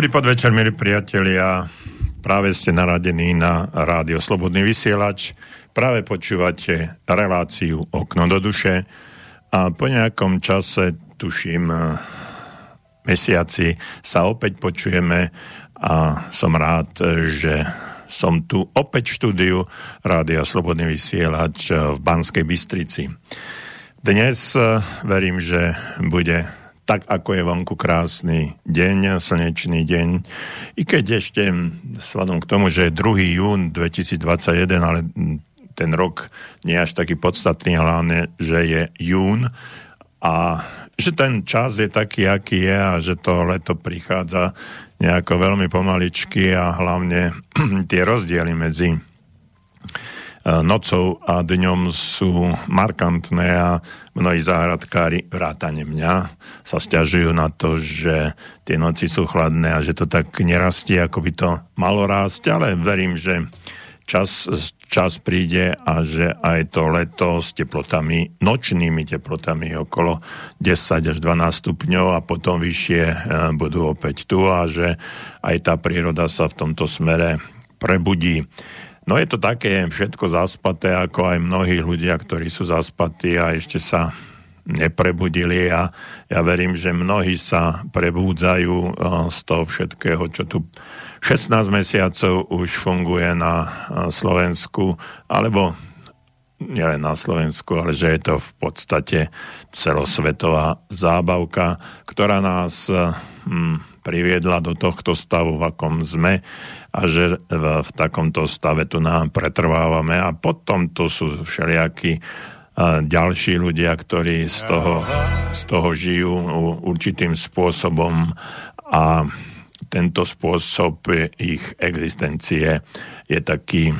Dobrý podvečer, milí priatelia. Práve ste naradení na rádio Slobodný vysielač. Práve počúvate reláciu Okno do duše a po nejakom čase, tuším, mesiaci sa opäť počujeme a som rád, že som tu opäť v štúdiu Rádia Slobodný vysielač v Banskej Bystrici. Dnes verím, že bude tak ako je vonku krásny deň, slnečný deň. I keď ešte, sladom k tomu, že je 2. jún 2021, ale ten rok nie je až taký podstatný, hlavne, že je jún a že ten čas je taký, aký je a že to leto prichádza nejako veľmi pomaličky a hlavne tie rozdiely medzi nocou a dňom sú markantné a mnohí záhradkári, vrátane mňa, sa stiažujú na to, že tie noci sú chladné a že to tak nerastie, ako by to malo rásť, ale verím, že čas, čas príde a že aj to leto s teplotami, nočnými teplotami okolo 10 až 12 stupňov a potom vyššie e, budú opäť tu a že aj tá príroda sa v tomto smere prebudí. No je to také všetko zaspaté, ako aj mnohí ľudia, ktorí sú zaspatí a ešte sa neprebudili. A ja verím, že mnohí sa prebúdzajú eh, z toho všetkého, čo tu 16 mesiacov už funguje na eh, Slovensku, alebo nielen na Slovensku, ale že je to v podstate celosvetová zábavka, ktorá nás hm, priviedla do tohto stavu, v akom sme a že v, takomto stave tu nám pretrvávame a potom to sú všelijakí ďalší ľudia, ktorí z toho, z toho žijú určitým spôsobom a tento spôsob ich existencie je taký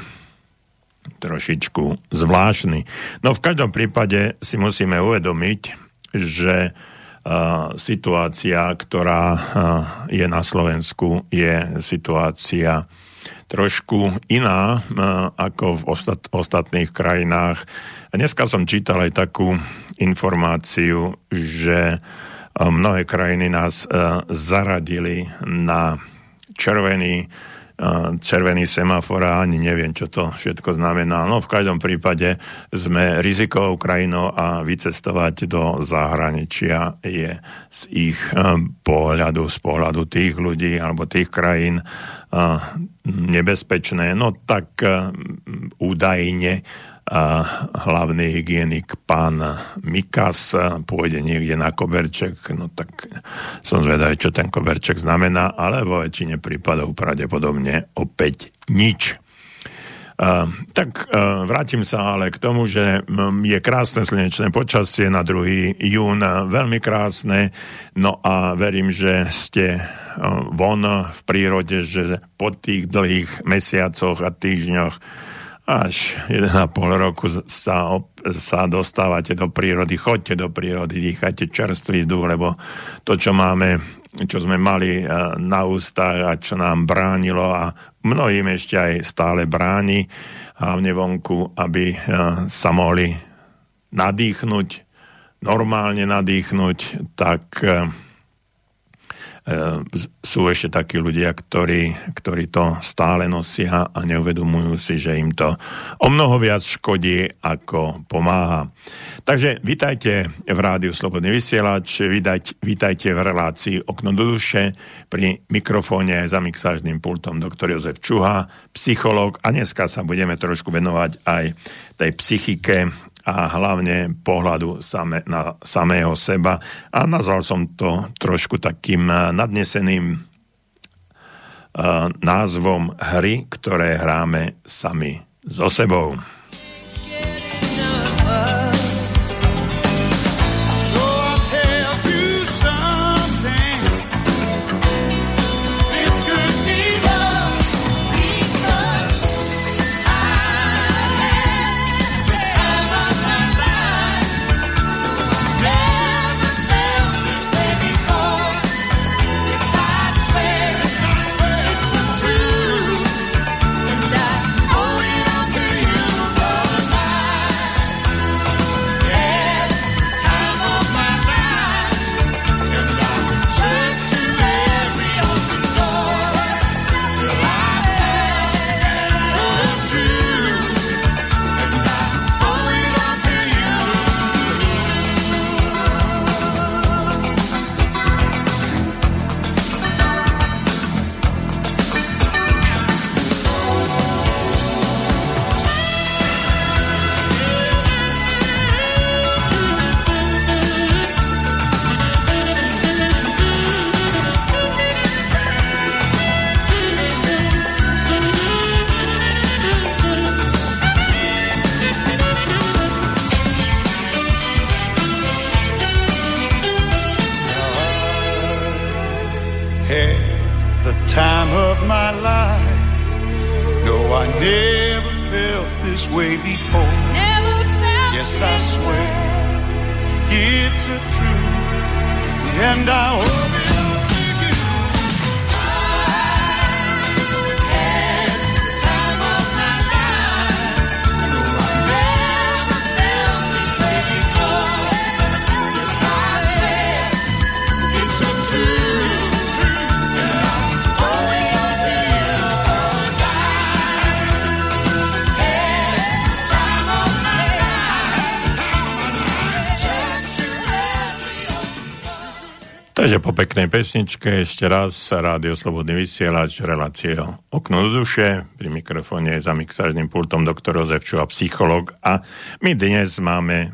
trošičku zvláštny. No v každom prípade si musíme uvedomiť, že situácia, ktorá je na Slovensku, je situácia trošku iná ako v ostat- ostatných krajinách. Dneska som čítal aj takú informáciu, že mnohé krajiny nás zaradili na červený červený semafor a ani neviem, čo to všetko znamená. No v každom prípade sme rizikovou krajinou a vycestovať do zahraničia je z ich pohľadu, z pohľadu tých ľudí alebo tých krajín nebezpečné. No tak údajne a hlavný hygienik pán Mikas pôjde niekde na koberček, no tak som zvedavý, čo ten koberček znamená, ale vo väčšine prípadov pravdepodobne opäť nič. Uh, tak uh, vrátim sa ale k tomu, že je krásne slnečné počasie na 2. jún, veľmi krásne, no a verím, že ste uh, von v prírode, že po tých dlhých mesiacoch a týždňoch až 1,5 roku sa, sa dostávate do prírody, chodte do prírody, dýchajte čerstvý vzduch, lebo to, čo máme, čo sme mali eh, na ústach a čo nám bránilo a mnohým ešte aj stále bráni, hlavne vonku, aby eh, sa mohli nadýchnuť, normálne nadýchnuť, tak Ehm, sú ešte takí ľudia, ktorí, ktorí to stále nosia a neuvedomujú si, že im to o mnoho viac škodí, ako pomáha. Takže vítajte v Rádiu Slobodný vysielač, vítajte, vítajte v relácii Okno do duše, pri mikrofóne za mixážnym pultom doktor Jozef Čuha, psychológ a dneska sa budeme trošku venovať aj tej psychike a hlavne pohľadu same, na samého seba. A nazval som to trošku takým eh, nadneseným uh, názvom hry, ktoré hráme sami so sebou. Pesničke ešte raz Rádio Slobodný vysielač, relácie Okno do duše. Pri mikrofóne za mixážnym pultom doktor Jozef Čuha, psycholog. A my dnes máme e,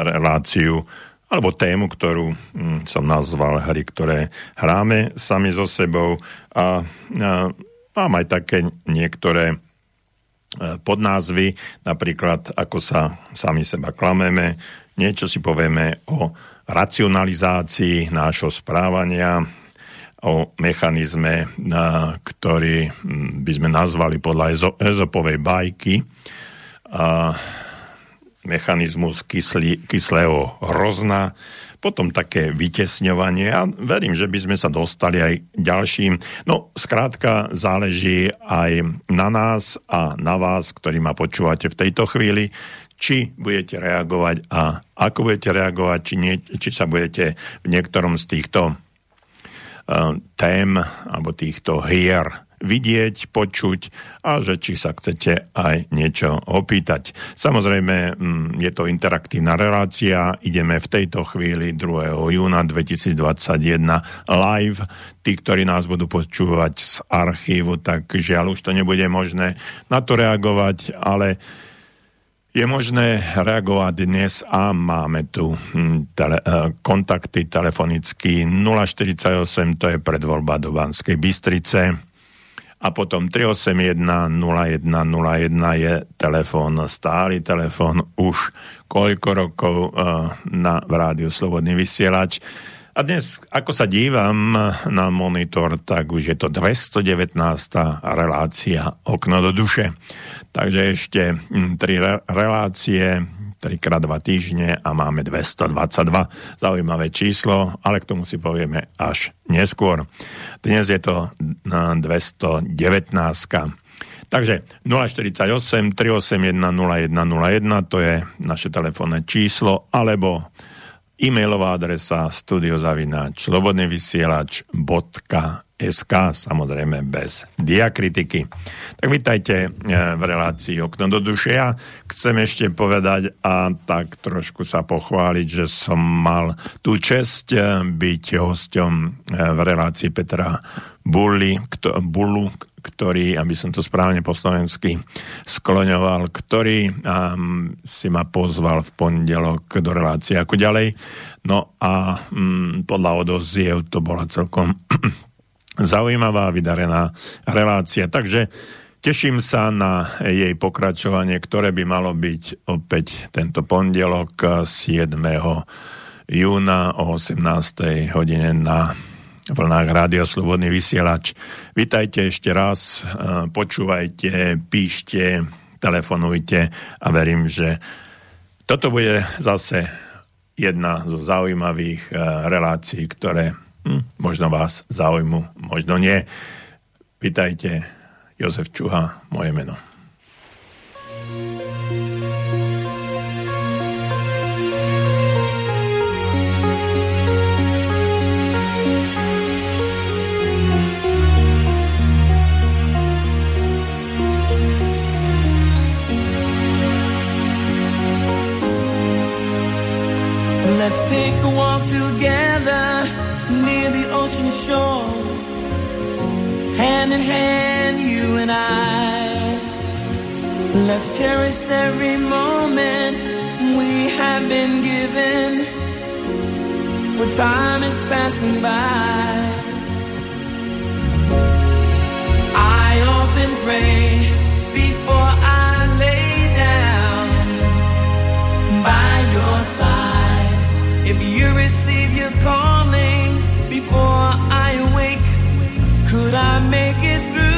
reláciu alebo tému, ktorú hm, som nazval hry, ktoré hráme sami so sebou. A, a mám aj také niektoré e, podnázvy, napríklad ako sa sami seba klameme, niečo si povieme o racionalizácii nášho správania, o mechanizme, ktorý by sme nazvali podľa ezopovej bajky a mechanizmus kyslí, kyslého hrozna, potom také vytesňovanie a verím, že by sme sa dostali aj ďalším. No, skrátka, záleží aj na nás a na vás, ktorí ma počúvate v tejto chvíli, či budete reagovať a ako budete reagovať, či, nie, či sa budete v niektorom z týchto uh, tém alebo týchto hier vidieť, počuť a že či sa chcete aj niečo opýtať. Samozrejme, mm, je to interaktívna relácia, ideme v tejto chvíli 2. júna 2021 live. Tí, ktorí nás budú počúvať z archívu, tak žiaľ už to nebude možné na to reagovať, ale je možné reagovať dnes a máme tu hm, tele, eh, kontakty telefonicky 048, to je predvoľba do Banskej Bystrice a potom 381 0101 je telefón, stály telefón už koľko rokov uh, na v rádiu Slobodný vysielač. A dnes, ako sa dívam na monitor, tak už je to 219. relácia Okno do duše. Takže ešte hm, tri relácie, trikrát dva týždne a máme 222. Zaujímavé číslo, ale k tomu si povieme až neskôr. Dnes je to 219. Takže 048 381 0101 to je naše telefónne číslo alebo e-mailová adresa studiozavináč slobodnyvysielač.sk samozrejme bez diakritiky. Tak vítajte e, v relácii Okno do duše. Ja chcem ešte povedať a tak trošku sa pochváliť, že som mal tú čest e, byť hosťom e, v relácii Petra Bulli, kto, Bullu, ktorý, aby som to správne po slovensky skloňoval, ktorý um, si ma pozval v pondelok do relácie ako ďalej. No a um, podľa odoziev to bola celkom zaujímavá, vydarená relácia. Takže teším sa na jej pokračovanie, ktoré by malo byť opäť tento pondelok 7. júna o 18. hodine na vlnách Rádia Slobodný vysielač. Vítajte ešte raz, počúvajte, píšte, telefonujte a verím, že toto bude zase jedna zo zaujímavých e, relácií, ktoré hm, možno vás zaujmu, možno nie. Vítajte, Jozef Čuha, moje meno. Let's take a walk together shore. Hand in hand, you and I. Let's cherish every moment we have been given. For time is passing by. I often pray before I lay down by your side. If you receive your calling before I wake, could I make it through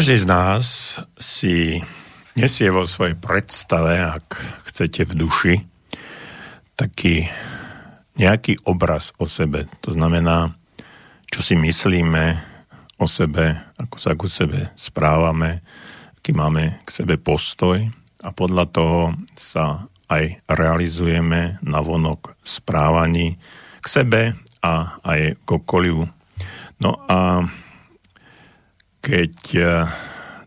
Každý z nás si nesie vo svojej predstave, ak chcete v duši, taký nejaký obraz o sebe. To znamená, čo si myslíme o sebe, ako sa ku sebe správame, aký máme k sebe postoj a podľa toho sa aj realizujeme na vonok správaní k sebe a aj k. No a keď eh,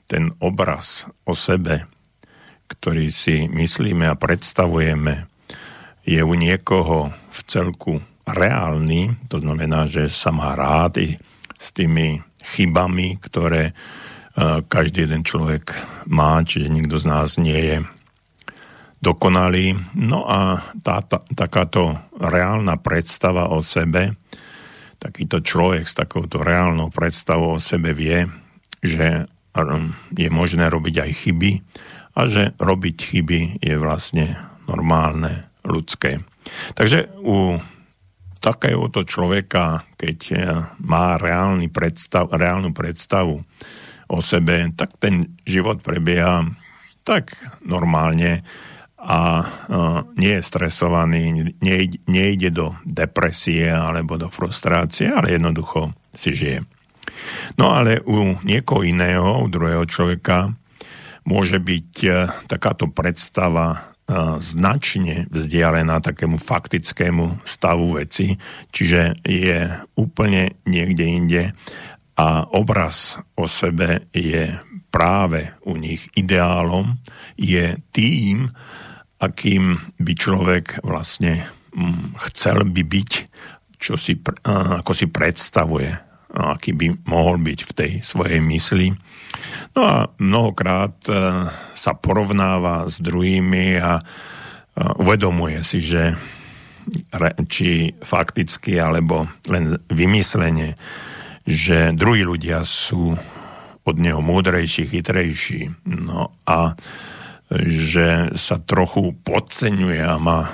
ten obraz o sebe, ktorý si myslíme a predstavujeme, je u niekoho v celku reálny, to znamená, že sa má rád i s tými chybami, ktoré eh, každý jeden človek má, čiže nikto z nás nie je dokonalý. No a tá, tá, takáto reálna predstava o sebe, takýto človek s takouto reálnou predstavou o sebe vie, že um, je možné robiť aj chyby a že robiť chyby je vlastne normálne, ľudské. Takže u takéhoto človeka, keď eh, má reálny predstav, reálnu predstavu o sebe, tak ten život prebieha tak normálne a uh, nie je stresovaný, nejde do depresie alebo do frustrácie, ale jednoducho si žije. No ale u niekoho iného, u druhého človeka, môže byť uh, takáto predstava uh, značne vzdialená takému faktickému stavu veci, čiže je úplne niekde inde a obraz o sebe je práve u nich ideálom, je tým, akým by človek vlastne mm, chcel by byť, čo si, a, ako si predstavuje, aký by mohol byť v tej svojej mysli. No a mnohokrát e, sa porovnáva s druhými a, a uvedomuje si, že či fakticky alebo len vymyslenie, že druhí ľudia sú od neho múdrejší, chytrejší. No a že sa trochu podceňuje a má uh,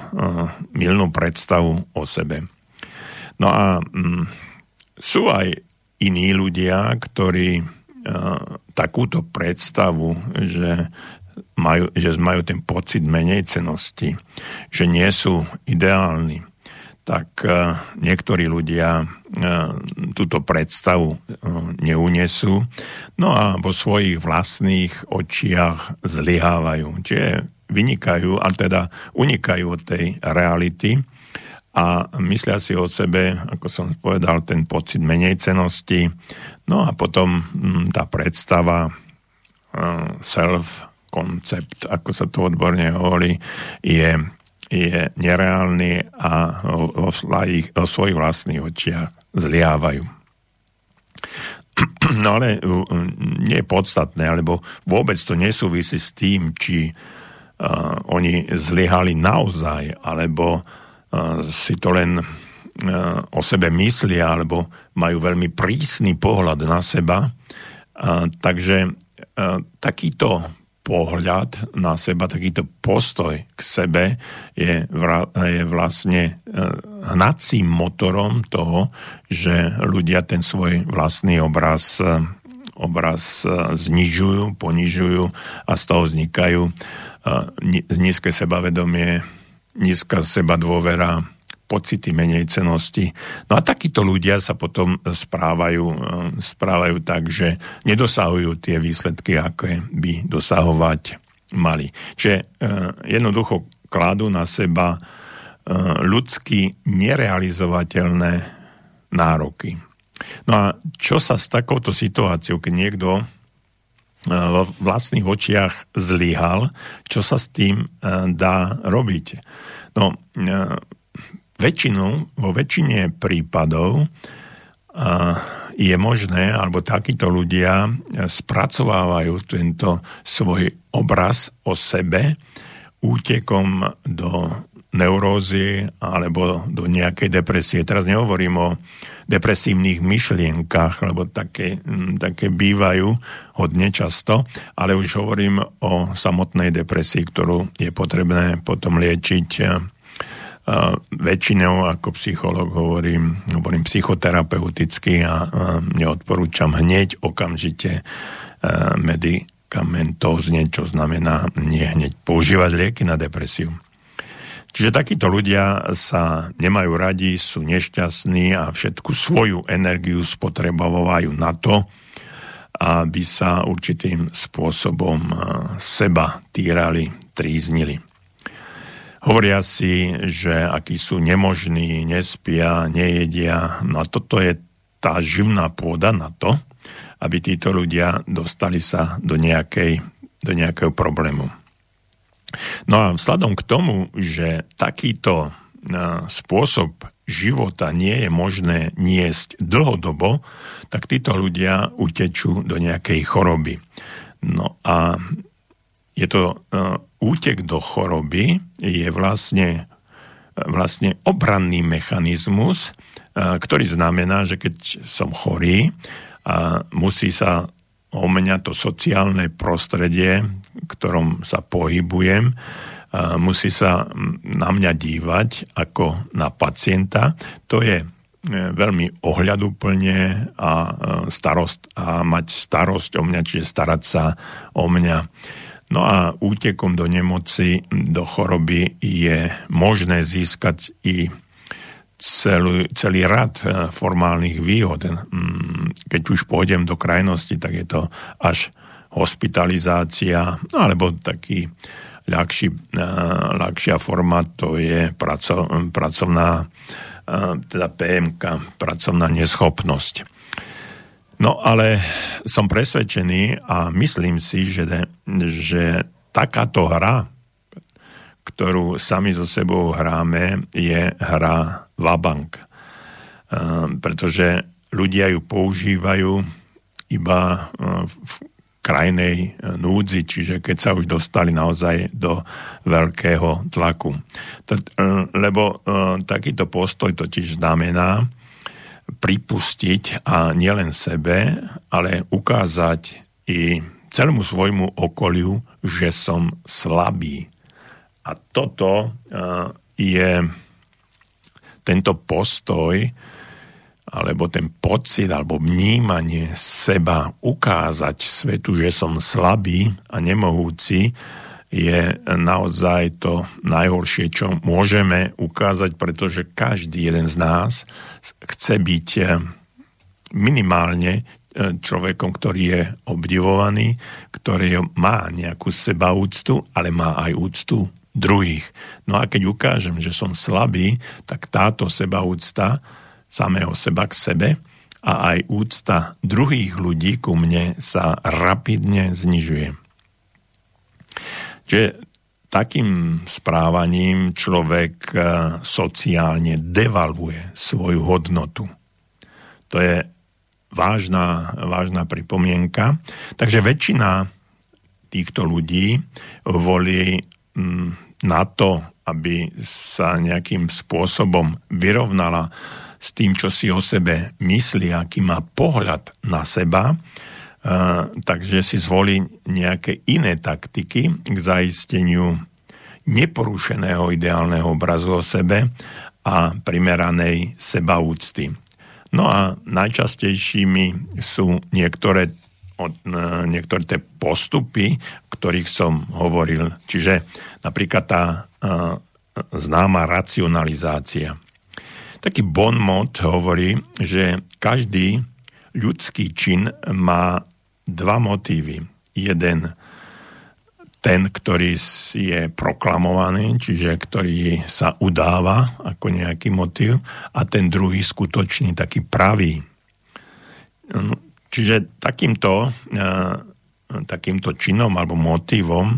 milnú predstavu o sebe. No a um, sú aj iní ľudia, ktorí uh, takúto predstavu, že majú, že majú ten pocit menej cenosti, že nie sú ideálni, tak uh, niektorí ľudia uh, túto predstavu neunesú, no a vo svojich vlastných očiach zlyhávajú, čiže vynikajú, a teda unikajú od tej reality a myslia si o sebe, ako som povedal, ten pocit menej cenosti. No a potom mm, tá predstava self-koncept, ako sa to odborne hovorí, je, je nereálny a o, o, o svojich vlastných očiach zliávajú. No ale nie je podstatné, alebo vôbec to nesúvisí s tým, či uh, oni zlyhali naozaj, alebo uh, si to len uh, o sebe myslia, alebo majú veľmi prísny pohľad na seba. Takže uh, takýto pohľad na seba, takýto postoj k sebe je, vra, je vlastne e, hnacím motorom toho, že ľudia ten svoj vlastný obraz, e, obraz e, znižujú, ponižujú a z toho vznikajú nízke sebavedomie, nízka seba dôvera, pocity menej cenosti. No a takíto ľudia sa potom správajú, eh, správajú tak, že nedosahujú tie výsledky, aké by dosahovať mali. Čiže eh, jednoducho kladú na seba eh, ľudsky nerealizovateľné nároky. No a čo sa s takouto situáciou, keď niekto vo vlastných očiach zlyhal, čo sa s tým dá robiť? No, väčšinu, vo väčšine prípadov je možné, alebo takíto ľudia spracovávajú tento svoj obraz o sebe útekom do neurózy alebo do nejakej depresie. Teraz nehovorím o depresívnych myšlienkach, lebo také, také bývajú hodne často, ale už hovorím o samotnej depresii, ktorú je potrebné potom liečiť väčšinou ako psycholog hovorím, hovorím psychoterapeuticky a, neodporúčam hneď okamžite medicamentózne, čo znamená nie hneď používať lieky na depresiu. Čiže takíto ľudia sa nemajú radi, sú nešťastní a všetku svoju energiu spotrebovajú na to, aby sa určitým spôsobom seba týrali, tríznili. Hovoria si, že akí sú nemožní, nespia, nejedia. No a toto je tá živná pôda na to, aby títo ľudia dostali sa do, nejakej, do nejakého problému. No a vzhľadom k tomu, že takýto spôsob života nie je možné niesť dlhodobo, tak títo ľudia utečú do nejakej choroby. No a je to útek do choroby je vlastne, vlastne obranný mechanizmus, ktorý znamená, že keď som chorý a musí sa o mňa to sociálne prostredie, v ktorom sa pohybujem, musí sa na mňa dívať ako na pacienta. To je e, veľmi ohľaduplne a, e, starost, a mať starosť o mňa, čiže starať sa o mňa. No a útekom do nemoci, do choroby je možné získať i celý, celý rad eh, formálnych výhod. Mm, keď už pôjdem do krajnosti, tak je to až hospitalizácia, alebo taký ľahší, eh, ľahšia forma, to je praco, pracovná, eh, teda PMK, pracovná neschopnosť. No ale som presvedčený a myslím si, že, že takáto hra, ktorú sami so sebou hráme, je hra Vabank. Ehm, pretože ľudia ju používajú iba ehm, v krajnej e, núdzi, čiže keď sa už dostali naozaj do veľkého tlaku. E, lebo e, takýto postoj totiž znamená, pripustiť a nielen sebe, ale ukázať i celému svojmu okoliu, že som slabý. A toto je tento postoj, alebo ten pocit, alebo vnímanie seba, ukázať svetu, že som slabý a nemohúci, je naozaj to najhoršie, čo môžeme ukázať, pretože každý jeden z nás chce byť eh, minimálne eh, človekom, ktorý je obdivovaný, ktorý má nejakú sebaúctu, ale má aj úctu druhých. No a keď ukážem, že som slabý, tak táto sebaúcta samého seba k sebe a aj úcta druhých ľudí ku mne sa rapidne znižuje. Čiže takým správaním človek eh, sociálne devalvuje svoju hodnotu. To je vážna, vážna pripomienka. Takže väčšina týchto ľudí volí mm, na to, aby sa nejakým spôsobom vyrovnala s tým, čo si o sebe myslí, aký má pohľad na seba, takže si zvolí nejaké iné taktiky k zaisteniu neporušeného ideálneho obrazu o sebe a primeranej sebaúcty. No a najčastejšími sú niektoré, niektoré tie postupy, o ktorých som hovoril. Čiže napríklad tá známa racionalizácia. Taký bon mot hovorí, že každý ľudský čin má dva motívy. Jeden ten, ktorý je proklamovaný, čiže ktorý sa udáva ako nejaký motív, a ten druhý skutočný, taký pravý. Čiže takýmto, e, takýmto činom alebo motívom e,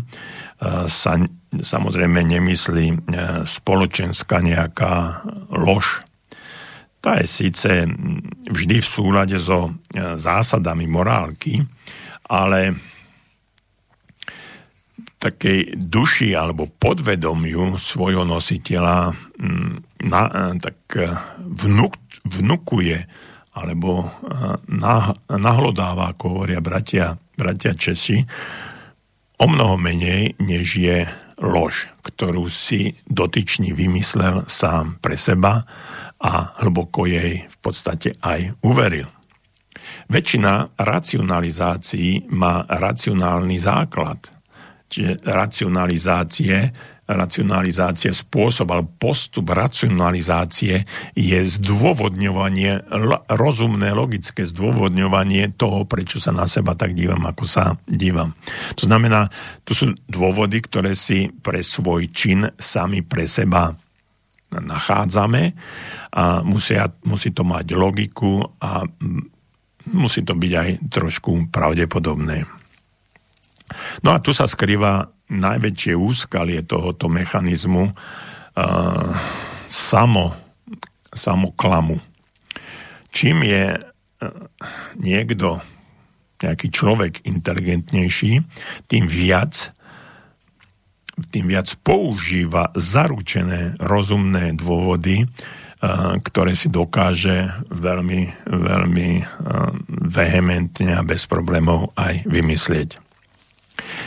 sa samozrejme nemyslí e, spoločenská nejaká lož, tá je síce vždy v súlade so zásadami morálky, ale takej duši alebo podvedomiu svojho nositeľa na, tak vnuk, vnukuje alebo nah, nahlodáva, ako hovoria bratia, bratia Česi, o mnoho menej, než je lož, ktorú si dotyčný vymyslel sám pre seba a hlboko jej v podstate aj uveril. Väčšina racionalizácií má racionálny základ. Čiže racionalizácie, racionalizácie spôsob alebo postup racionalizácie je zdôvodňovanie, rozumné, logické zdôvodňovanie toho, prečo sa na seba tak dívam, ako sa dívam. To znamená, to sú dôvody, ktoré si pre svoj čin sami pre seba nachádzame a musia, musí to mať logiku a musí to byť aj trošku pravdepodobné. No a tu sa skrýva najväčšie úskalie tohoto mechanizmu uh, samo, samoklamu. Čím je uh, niekto, nejaký človek inteligentnejší, tým viac tým viac používa zaručené rozumné dôvody, ktoré si dokáže veľmi, veľmi vehementne a bez problémov aj vymyslieť.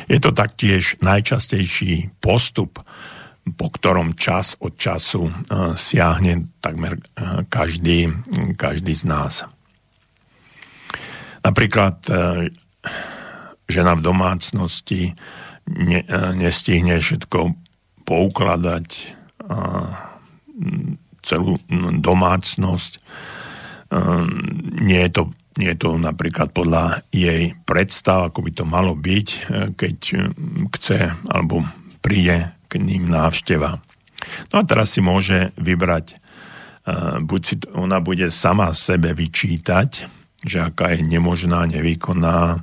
Je to taktiež najčastejší postup, po ktorom čas od času siahne takmer každý, každý z nás. Napríklad žena v domácnosti ne, nestihne všetko poukladať celú domácnosť. Nie je to, nie je to napríklad podľa jej predstav, ako by to malo byť, keď chce alebo príde k ním návšteva. No a teraz si môže vybrať, buď si ona bude sama sebe vyčítať, že aká je nemožná, nevýkonná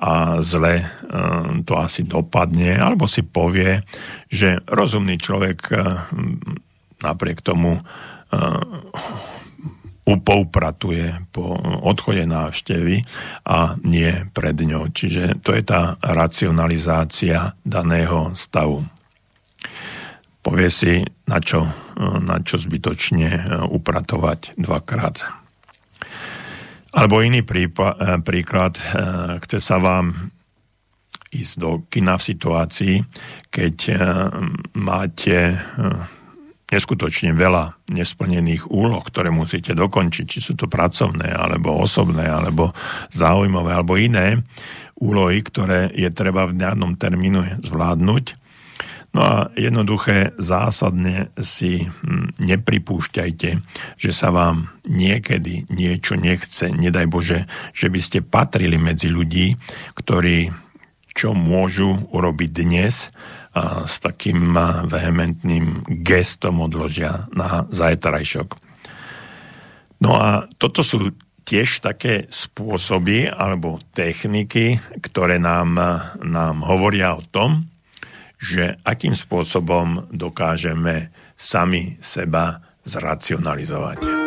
a zle e, to asi dopadne, alebo si povie, že rozumný človek e, napriek tomu e, upoupratuje po odchode návštevy a nie pred ňou. Čiže to je tá racionalizácia daného stavu. Povie si, na čo, na čo zbytočne upratovať dvakrát. Alebo iný prípa- eh, príklad, eh, chce sa vám ísť do kina v situácii, keď eh, máte neskutočne veľa nesplnených úloh, ktoré musíte dokončiť, či sú to pracovné, alebo osobné, alebo záujmové, alebo iné úlohy, ktoré je treba v danom termínu zvládnuť No a jednoduché zásadne si hm, nepripúšťajte, že sa vám niekedy niečo nechce. Nedaj Bože, že by ste patrili medzi ľudí, ktorí čo môžu urobiť dnes, a s takým vehementným gestom odložia na zajtrajšok. No a toto sú tiež také spôsoby alebo techniky, ktoré nám, nám hovoria o tom, že akým spôsobom dokážeme sami seba zracionalizovať.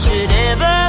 Should ever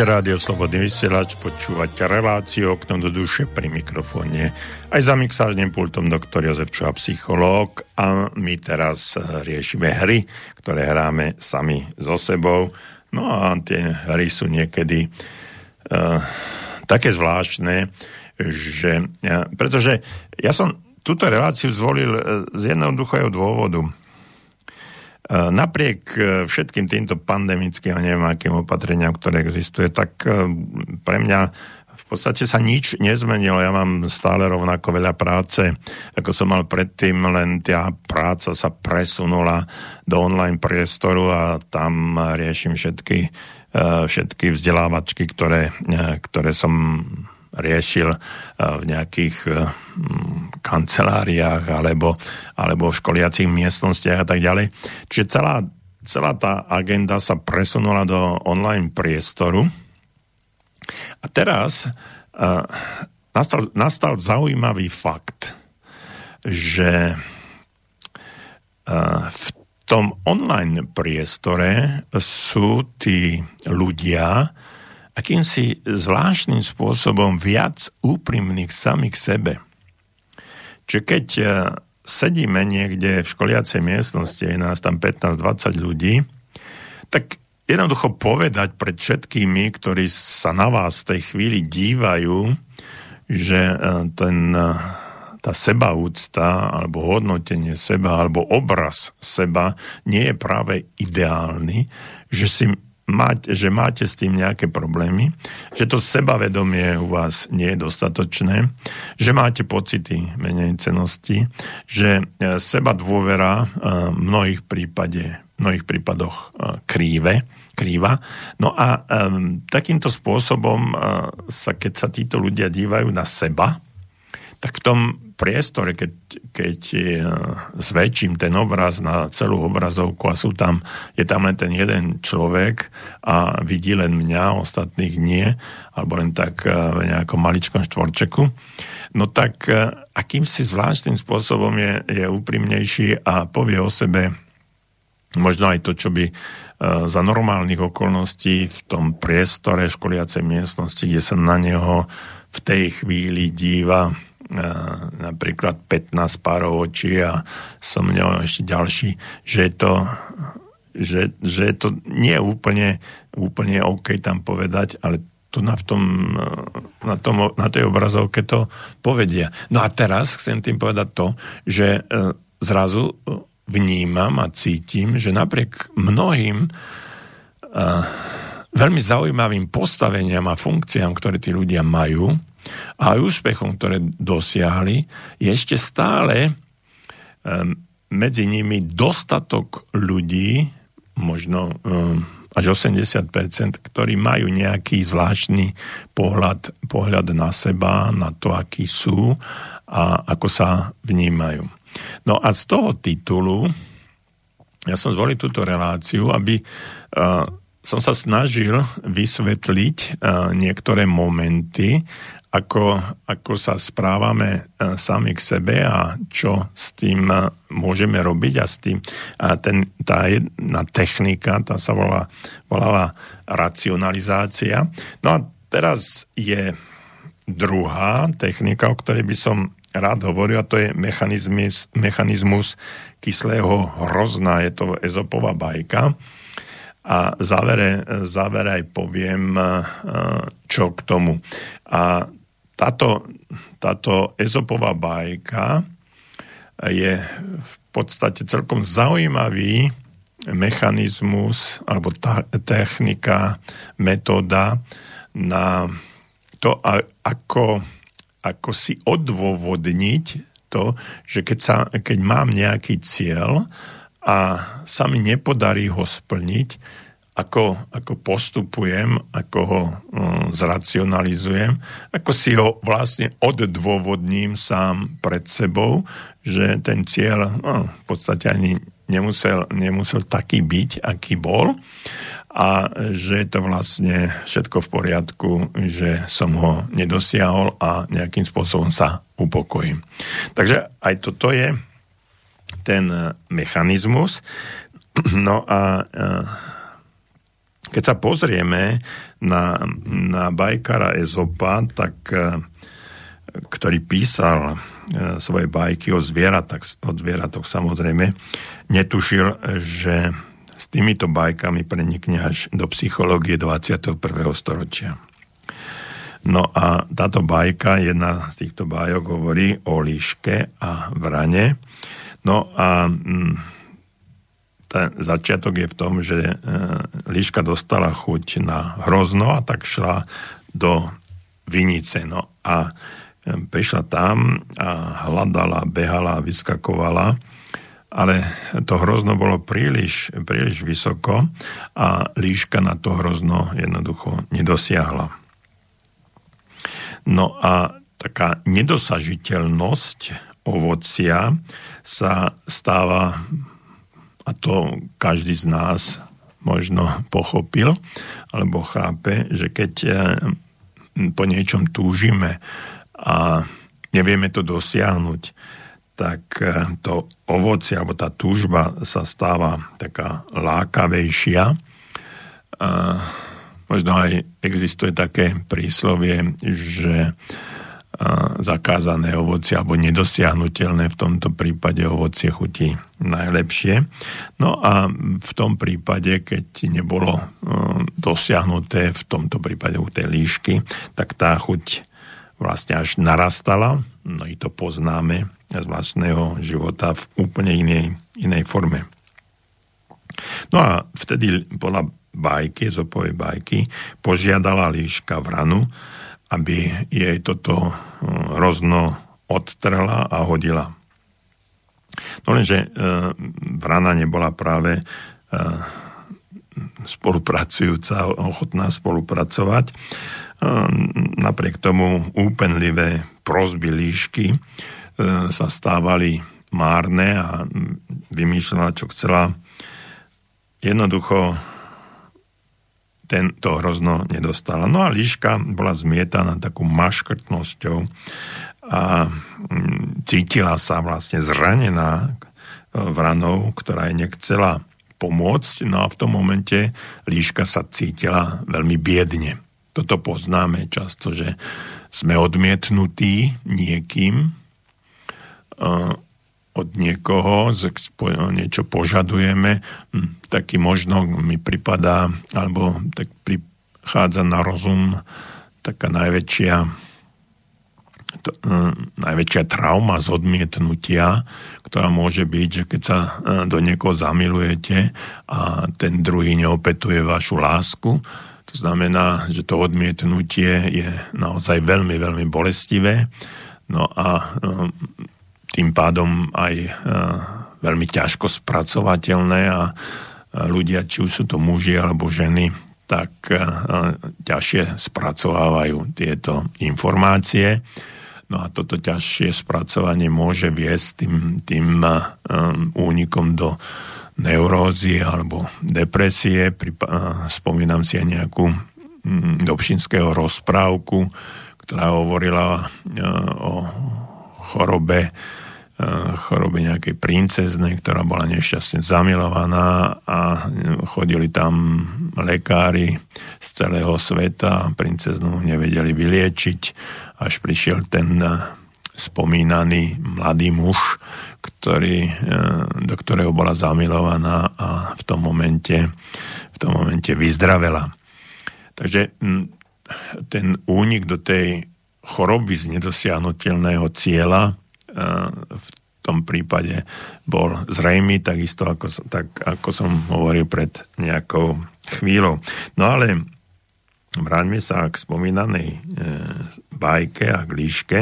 Počúvate rádio Slobodný vysielač, počúvate reláciu Okno do duše pri mikrofóne aj za mixážnym pultom doktor Jozef Čuha, psychológ a my teraz eh, riešime hry, ktoré hráme sami so sebou. No a tie hry sú niekedy uh, také zvláštne, že, ja, pretože ja som túto reláciu zvolil z jednoduchého dôvodu. Napriek všetkým týmto pandemickým a neviem akým opatreniam, ktoré existuje, tak pre mňa podstate sa nič nezmenilo. Ja mám stále rovnako veľa práce, ako som mal predtým, len tá práca sa presunula do online priestoru a tam riešim všetky, všetky vzdelávačky, ktoré, ktoré som riešil eh, v nejakých kanceláriách alebo, alebo v školiacich miestnostiach a tak ďalej. Čiže celá, celá tá agenda sa presunula do online priestoru a teraz uh, nastal, nastal zaujímavý fakt, že v tom online priestore sú tí ľudia akýmsi zvláštnym spôsobom viac úprimných sami k sebe. Čiže keď uh, sedíme niekde v školiacej miestnosti, je nás tam 15-20 ľudí, tak jednoducho povedať pred všetkými, ktorí sa na vás v tej chvíli dívajú, že e, ten, e, tá sebaúcta alebo hodnotenie seba alebo obraz seba nie je práve ideálny, že si mať, že máte s tým nejaké problémy, že to sebavedomie u vás nie je dostatočné, že máte pocity menej cenosti, že e, seba dôvera v mnohých, prípade, v mnohých prípadoch kríve, krýva. No a um, takýmto spôsobom uh, sa, keď sa títo ľudia dívajú na seba, tak v tom priestore, keď, keď uh, zväčším ten obraz na celú obrazovku a sú tam, je tam len ten jeden človek a vidí len mňa, ostatných nie, alebo len tak uh, v nejakom maličkom štvorčeku, no tak uh, akýmsi zvláštnym spôsobom je, je úprimnejší a povie o sebe možno aj to, čo by za normálnych okolností v tom priestore školiacej miestnosti, kde sa na neho v tej chvíli díva napríklad 15 párov očí a som mňa ešte ďalší, že je to, že, že je to nie úplne, úplne OK tam povedať, ale tu na, v tom, na, tom, na tej obrazovke to povedia. No a teraz chcem tým povedať to, že e, zrazu vnímam a cítim, že napriek mnohým uh, veľmi zaujímavým postaveniam a funkciám, ktoré tí ľudia majú a aj úspechom, ktoré dosiahli, je ešte stále medzi nimi dostatok ľudí, možno až 80%, ktorí majú nejaký zvláštny pohľad, pohľad na seba, na to, akí sú a ako sa vnímajú. No a z toho titulu ja som zvolil túto reláciu, aby uh, som sa snažil vysvetliť uh, niektoré momenty, ako, ako sa správame uh, sami k sebe a čo s tým uh, môžeme robiť a s tým uh, ten, tá jedna technika, tá sa volá, volala racionalizácia. No a teraz je druhá technika, o ktorej by som rád hovorí, a to je mechanizmus, mechanizmus kyslého hrozna, je to ezopová bajka. A závere, závere aj poviem, čo k tomu. A táto, táto ezopová bajka je v podstate celkom zaujímavý mechanizmus alebo ta, technika, metóda na to, ako ako si odôvodniť to, že keď, sa, keď mám nejaký cieľ a sa mi nepodarí ho splniť, ako, ako postupujem, ako ho um, zracionalizujem, ako si ho vlastne oddôvodním sám pred sebou, že ten cieľ no, v podstate ani nemusel, nemusel taký byť, aký bol a že je to vlastne všetko v poriadku, že som ho nedosiahol a nejakým spôsobom sa upokojím. Takže aj toto je ten mechanizmus. No a e, keď sa pozrieme na, na bajkara Ezopa, tak, e, ktorý písal e, svoje bajky o zvieratách, o zvieratoch samozrejme, netušil, že s týmito bajkami prenikne až do psychológie 21. storočia. No a táto bajka, jedna z týchto bájok hovorí o líške a vrane. No a mm, ten začiatok je v tom, že e, líška dostala chuť na hrozno a tak šla do vinice. No a e, prišla tam a hľadala, behala, vyskakovala, ale to hrozno bolo príliš, príliš vysoko a líška na to hrozno jednoducho nedosiahla. No a taká nedosažiteľnosť ovocia sa stáva a to každý z nás možno pochopil alebo chápe, že keď eh, po niečom túžime a nevieme to dosiahnuť, tak eh, to ovocie alebo tá túžba sa stáva taká lákavejšia. A možno aj existuje také príslovie, že zakázané ovocie alebo nedosiahnutelné, v tomto prípade ovocie chutí najlepšie. No a v tom prípade, keď nebolo dosiahnuté, v tomto prípade u tej líšky, tak tá chuť vlastne až narastala, no i to poznáme z vlastného života v úplne inej, inej forme. No a vtedy podľa bajky, zopovej bajky, požiadala líška vranu, aby jej toto hm, rozno odtrhla a hodila. No lenže e, vrana nebola práve e, spolupracujúca, ochotná spolupracovať. Napriek tomu úpenlivé prozby líšky sa stávali márne a vymýšľala, čo chcela. Jednoducho ten, to hrozno nedostala. No a líška bola zmietaná takou maškrtnosťou a mm, cítila sa vlastne zranená e, vranou, ktorá jej nechcela pomôcť. No a v tom momente líška sa cítila veľmi biedne. Toto poznáme často, že sme odmietnutí niekým, e, od niekoho, niečo požadujeme, hm, taký možno mi pripadá, alebo tak prichádza na rozum taká najväčšia to, hm, najväčšia trauma z odmietnutia, ktorá môže byť, že keď sa hm, do niekoho zamilujete a ten druhý neopetuje vašu lásku, to znamená, že to odmietnutie je naozaj veľmi, veľmi bolestivé. No a tým pádom aj e, veľmi ťažko spracovateľné a ľudia, či už sú to muži alebo ženy, tak e, ťažšie spracovávajú tieto informácie. No a toto ťažšie spracovanie môže viesť tým, tým e, únikom do neurózy alebo depresie. Spomínam si aj nejakú dobšinského rozprávku, ktorá hovorila o chorobe choroby nejakej princeznej, ktorá bola nešťastne zamilovaná a chodili tam lekári z celého sveta a princeznú nevedeli vyliečiť, až prišiel ten spomínaný mladý muž, ktorý, do ktorého bola zamilovaná a v tom momente, v tom momente vyzdravela. Takže ten únik do tej choroby z nedosiahnutelného cieľa v tom prípade bol zrejmy, takisto ako, tak, ako som hovoril pred nejakou chvíľou. No ale vráťme sa k spomínanej e, bajke a k líške,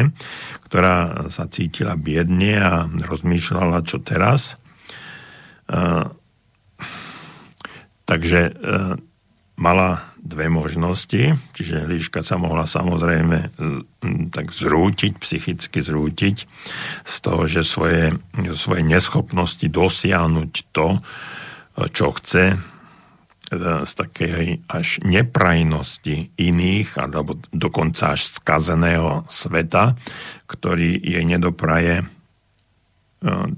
ktorá sa cítila biedne a rozmýšľala, čo teraz. E, takže mala dve možnosti, čiže líška sa mohla samozrejme tak zrútiť, psychicky zrútiť z toho, že svoje, svoje neschopnosti dosiahnuť to, čo chce, e, z takej až neprajnosti iných, alebo dokonca až skazeného sveta, ktorý jej nedopraje e,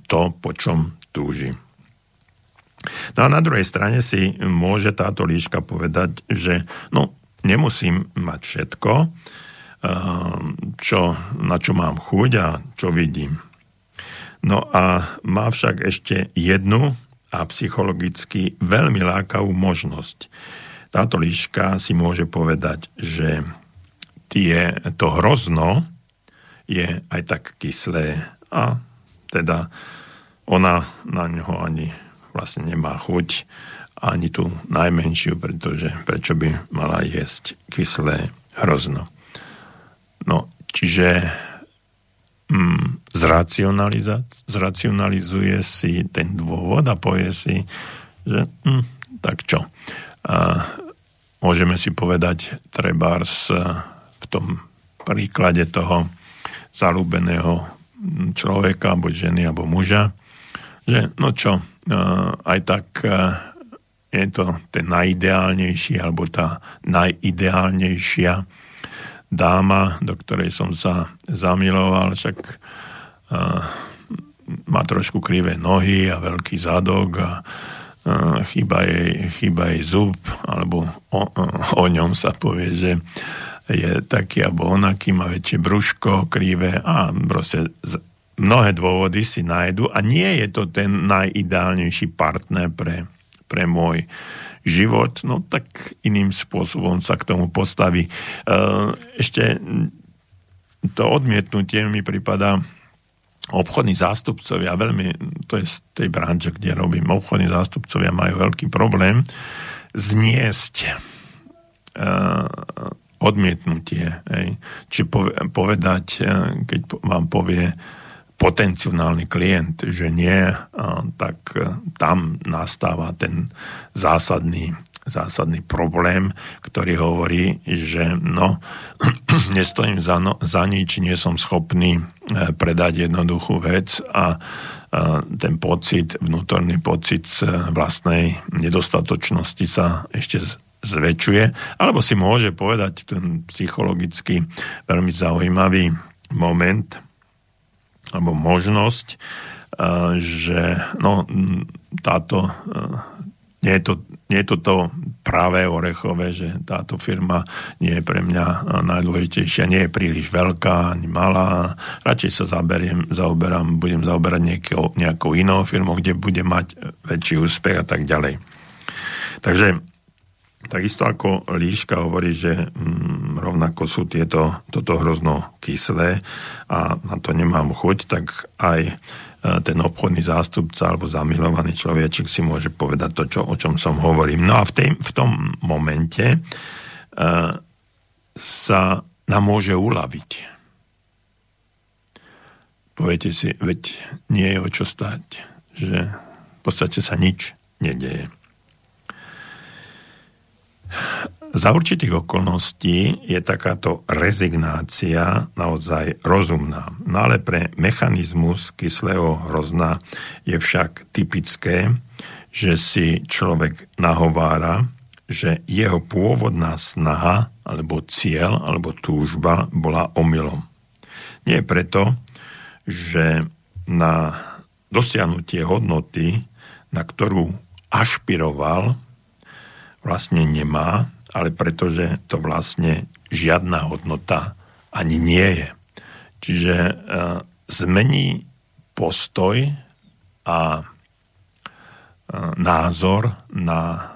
to, po čom túži. No a na druhej strane si môže táto líška povedať, že no, nemusím mať všetko, ehm, čo, na čo mám chuť a čo vidím. No a má však ešte jednu a psychologicky veľmi lákavú možnosť. Táto líška si môže povedať, že tie, to hrozno je aj tak kyslé a teda ona na ňo ani vlastne nemá chuť ani tú najmenšiu, pretože prečo by mala jesť kyslé hrozno. No, čiže mm, zracionalizuje si ten dôvod a povie si, že mm, tak čo. A môžeme si povedať trebárs v tom príklade toho zalúbeného človeka, buď ženy, alebo muža, že no čo, aj tak je to ten najideálnejší alebo tá najideálnejšia dáma, do ktorej som sa zamiloval, však uh, má trošku krivé nohy a veľký zadok a uh, chýba, jej, chýba jej zub, alebo o, o ňom sa povie, že je taký alebo onaký, má väčšie brúško, krivé a proste mnohé dôvody si nájdu a nie je to ten najideálnejší partner pre pre môj život, no tak iným spôsobom sa k tomu postaví. E, ešte to odmietnutie mi prípada obchodní zástupcovia, veľmi, to je z tej branže, kde robím, obchodní zástupcovia majú veľký problém zniesť uh, odmietnutie. Či povedať, keď vám povie potenciálny klient, že nie, tak e, tam nastáva ten zásadný, zásadný problém, ktorý hovorí, že no, nestojím za, no, za nič, nie som schopný e, predať jednoduchú vec a ten pocit, vnútorný pocit vlastnej nedostatočnosti sa ešte zväčšuje, alebo si môže povedať ten psychologicky veľmi zaujímavý moment, alebo možnosť, že no, táto, nie je to, nie je to to práve orechové, že táto firma nie je pre mňa najdôležitejšia, nie je príliš veľká ani malá. Radšej sa zaberiem, zaoberám, budem zaoberať nejakou inou firmou, kde bude mať väčší úspech a tak ďalej. Takže Takisto ako líška hovorí, že mm, rovnako sú tieto, toto hrozno kyslé a na to nemám chuť, tak aj e, ten obchodný zástupca alebo zamilovaný človečik si môže povedať to, čo, o čom som hovorím. No a v, tej, v tom momente uh, sa nám môže uľaviť. Poviete si, veď nie je o čo stať, že v podstate sa nič nedieje. Za určitých okolností je takáto rezignácia naozaj rozumná. No ale pre mechanizmus kyslého hrozna je však typické, že si človek nahovára, že jeho pôvodná snaha alebo cieľ alebo túžba bola omylom. Nie preto, že na dosiahnutie hodnoty, na ktorú ašpiroval, vlastne nemá, ale pretože to vlastne žiadna hodnota ani nie je. Čiže e, zmení postoj a e, názor na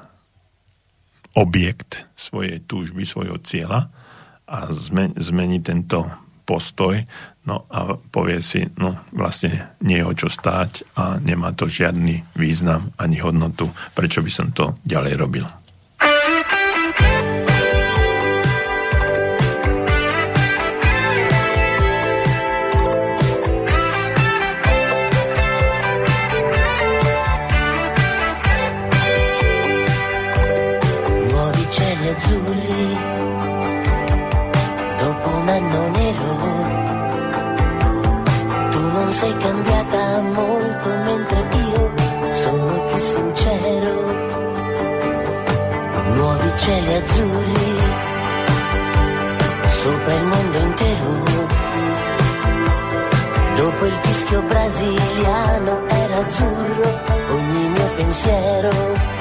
objekt svojej túžby, svojho cieľa a zmení tento postoj no a povie si, no vlastne nie je o čo stáť a nemá to žiadny význam ani hodnotu, prečo by som to ďalej robil. brasiliano era azzurro, ogni mio pensiero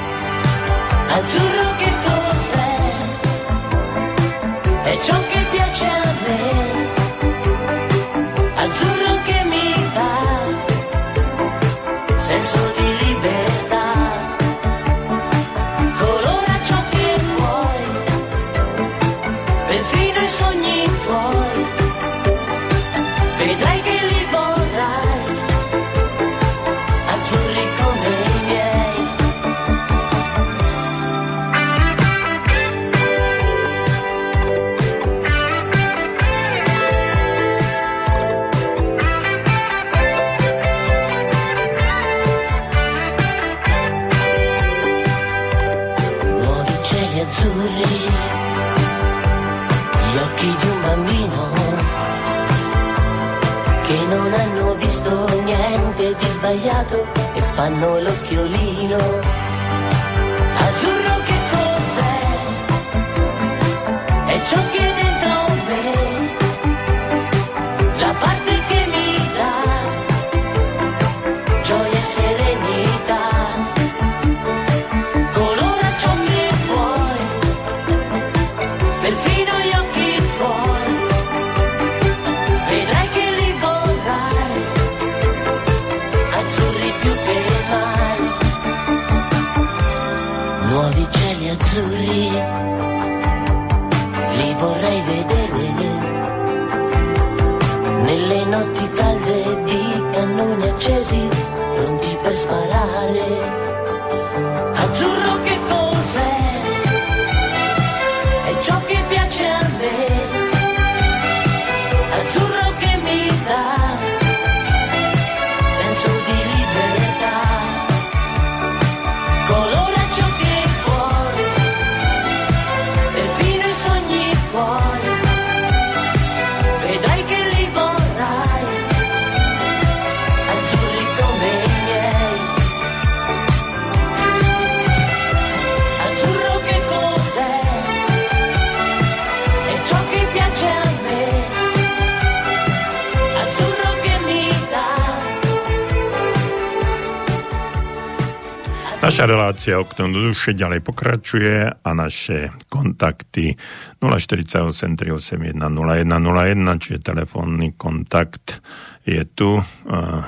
Naša relácia Okno do duše ďalej pokračuje a naše kontakty 048 381 0101, čiže telefónny kontakt je tu,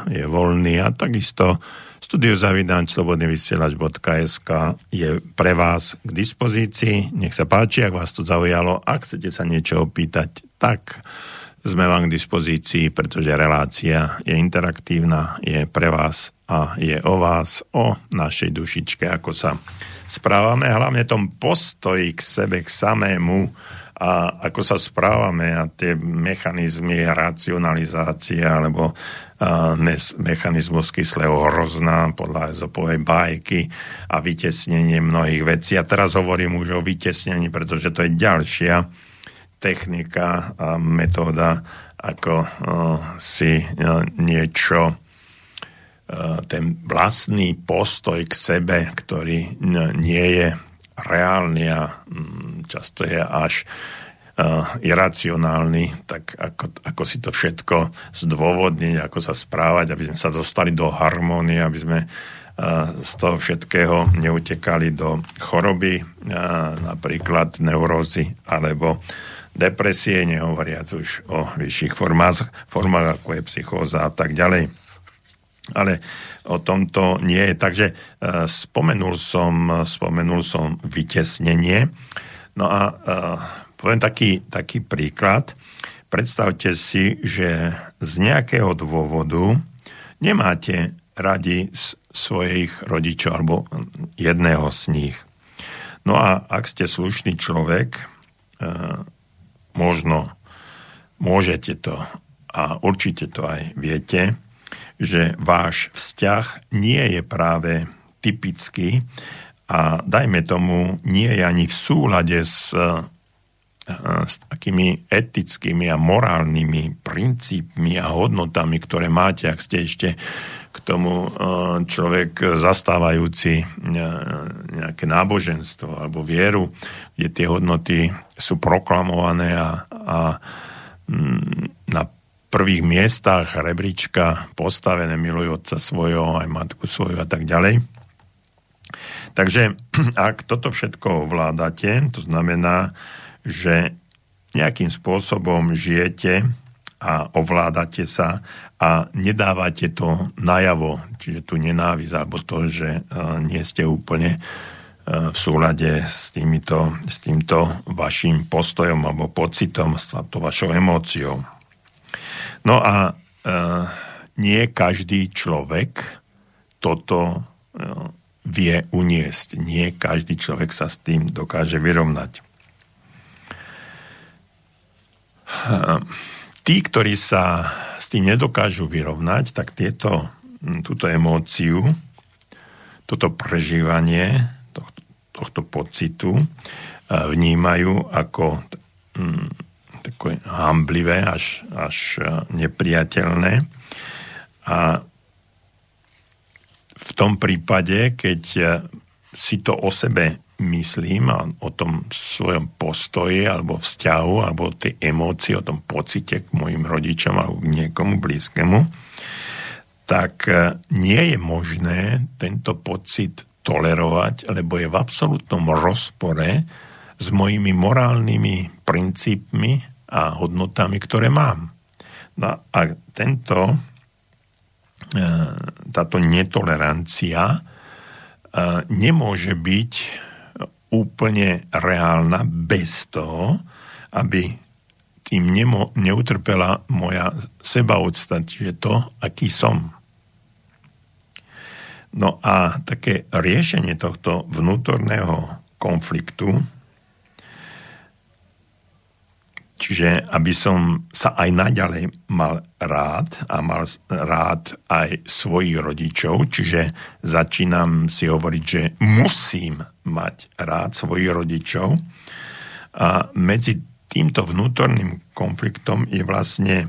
je voľný a takisto studiozavidáč slobodnyvysielač.sk je pre vás k dispozícii. Nech sa páči, ak vás to zaujalo. Ak chcete sa niečo opýtať, tak sme vám k dispozícii, pretože relácia je interaktívna, je pre vás a je o vás, o našej dušičke, ako sa správame, hlavne tom postoji k sebe, k samému a ako sa správame a tie mechanizmy racionalizácie alebo mechanizmus kyslého hrozná podľa Ezopovej bajky a vytesnenie mnohých vecí. A teraz hovorím už o vytesnení, pretože to je ďalšia technika a metóda, ako si niečo ten vlastný postoj k sebe, ktorý nie je reálny a mm, často je až iracionálny, tak ako, ako si to všetko zdôvodniť, ako sa správať, aby sme sa dostali do harmónie, aby sme z toho všetkého neutekali do choroby, napríklad neurózy alebo depresie, nehovoriac už o vyšších formách, formách ako je psychóza a tak ďalej. Ale o tomto nie je. Takže e, spomenul som, spomenul som vytesnenie. No a e, poviem taký, taký príklad. Predstavte si, že z nejakého dôvodu nemáte radi svojich rodičov alebo jedného z nich. No a ak ste slušný človek, e, možno môžete to a určite to aj viete, že váš vzťah nie je práve typický a dajme tomu, nie je ani v súlade s, s takými etickými a morálnymi princípmi a hodnotami, ktoré máte, ak ste ešte k tomu človek zastávajúci nejaké náboženstvo alebo vieru, kde tie hodnoty sú proklamované a, a mm, na prvých miestach rebríčka postavené milujú otca svojho, aj matku svoju a tak ďalej. Takže ak toto všetko ovládate, to znamená, že nejakým spôsobom žijete a ovládate sa a nedávate to najavo, čiže tu nenávisť alebo to, že nie ste úplne v súlade s, týmito, s týmto vašim postojom alebo pocitom, s to vašou emóciou. No a e, nie každý človek toto e, vie uniesť. Nie každý človek sa s tým dokáže vyrovnať. E, tí, ktorí sa s tým nedokážu vyrovnať, tak tieto, túto emóciu, toto prežívanie tohto pocitu vnímajú ako hm, také hamblivé, až, až nepriateľné. A v tom prípade, keď si to o sebe myslím a o tom svojom postoji alebo vzťahu alebo o tej emócii, o tom pocite k mojim rodičom alebo k niekomu blízkemu, tak e, nie je možné tento pocit tolerovať, lebo je v absolútnom rozpore s mojimi morálnymi princípmi a hodnotami, ktoré mám. No a tento, e, táto netolerancia e, nemôže byť úplne reálna bez toho, aby tým nemo, neutrpela moja sebaúcta, čiže to, aký som. No a také riešenie tohto vnútorného konfliktu, čiže aby som sa aj naďalej mal rád a mal rád aj svojich rodičov, čiže začínam si hovoriť, že musím mať rád svojich rodičov. A medzi týmto vnútorným konfliktom je vlastne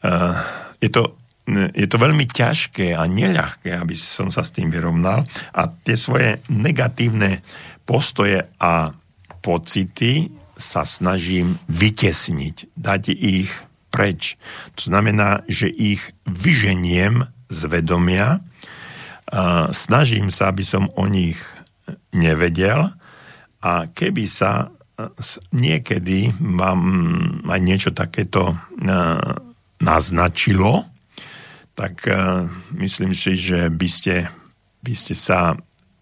uh, je to, je to veľmi ťažké a neľahké, aby som sa s tým vyrovnal a tie svoje negatívne postoje a pocity sa snažím vytesniť, dať ich preč. To znamená, že ich vyženiem z vedomia, snažím sa, aby som o nich nevedel. A keby sa e, niekedy vám aj niečo takéto e, naznačilo, tak e, myslím si, že by ste, by ste sa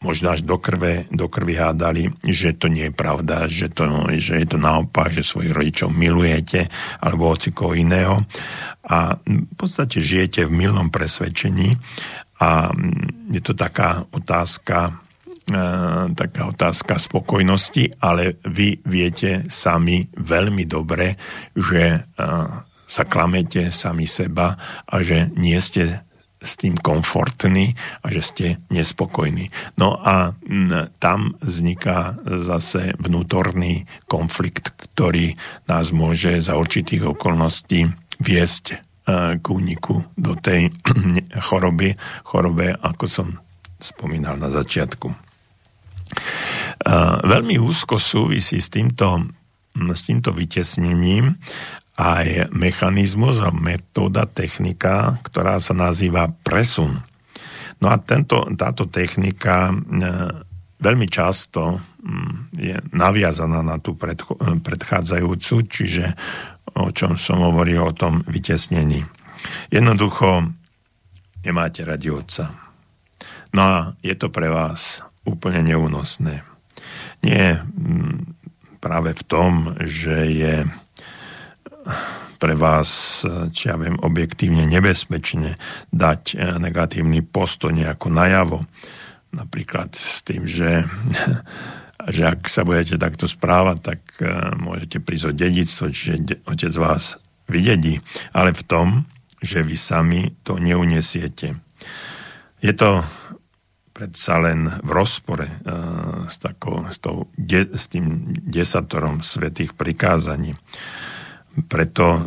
možno až do, krve, do krvi hádali, že to nie je pravda, že, to, že je to naopak, že svojich rodičov milujete alebo koho iného. A v podstate žijete v milnom presvedčení a je to taká otázka taká otázka spokojnosti, ale vy viete sami veľmi dobre, že e, sa klamete sami seba a že nie ste s tým komfortní a že ste nespokojní. No a tam vzniká zase vnútorný konflikt, ktorý nás môže za určitých okolností viesť e, k úniku do tej choroby, chorobe, ako som spomínal na začiatku. Veľmi úzko súvisí s týmto, s týmto vytesnením aj mechanizmus a metóda, technika, ktorá sa nazýva presun. No a tento, táto technika e, veľmi často je naviazaná na tú predchádzajúcu, čiže o čom som hovoril o tom vytesnení. Jednoducho nemáte radi otca. No a je to pre vás úplne neúnosné. Nie mm, práve v tom, že je pre vás, či ja viem, objektívne nebezpečne dať eh, negatívny postoj nejako najavo. Napríklad s tým, že, že ak sa budete takto správať, tak eh, môžete prísť o dedictvo, čiže otec vás vydedí. Ale v tom, že vy sami to neunesiete. Je to predsa len v rozpore uh, s, takou, s, tou, s tým desatorom svetých prikázaní. Preto uh,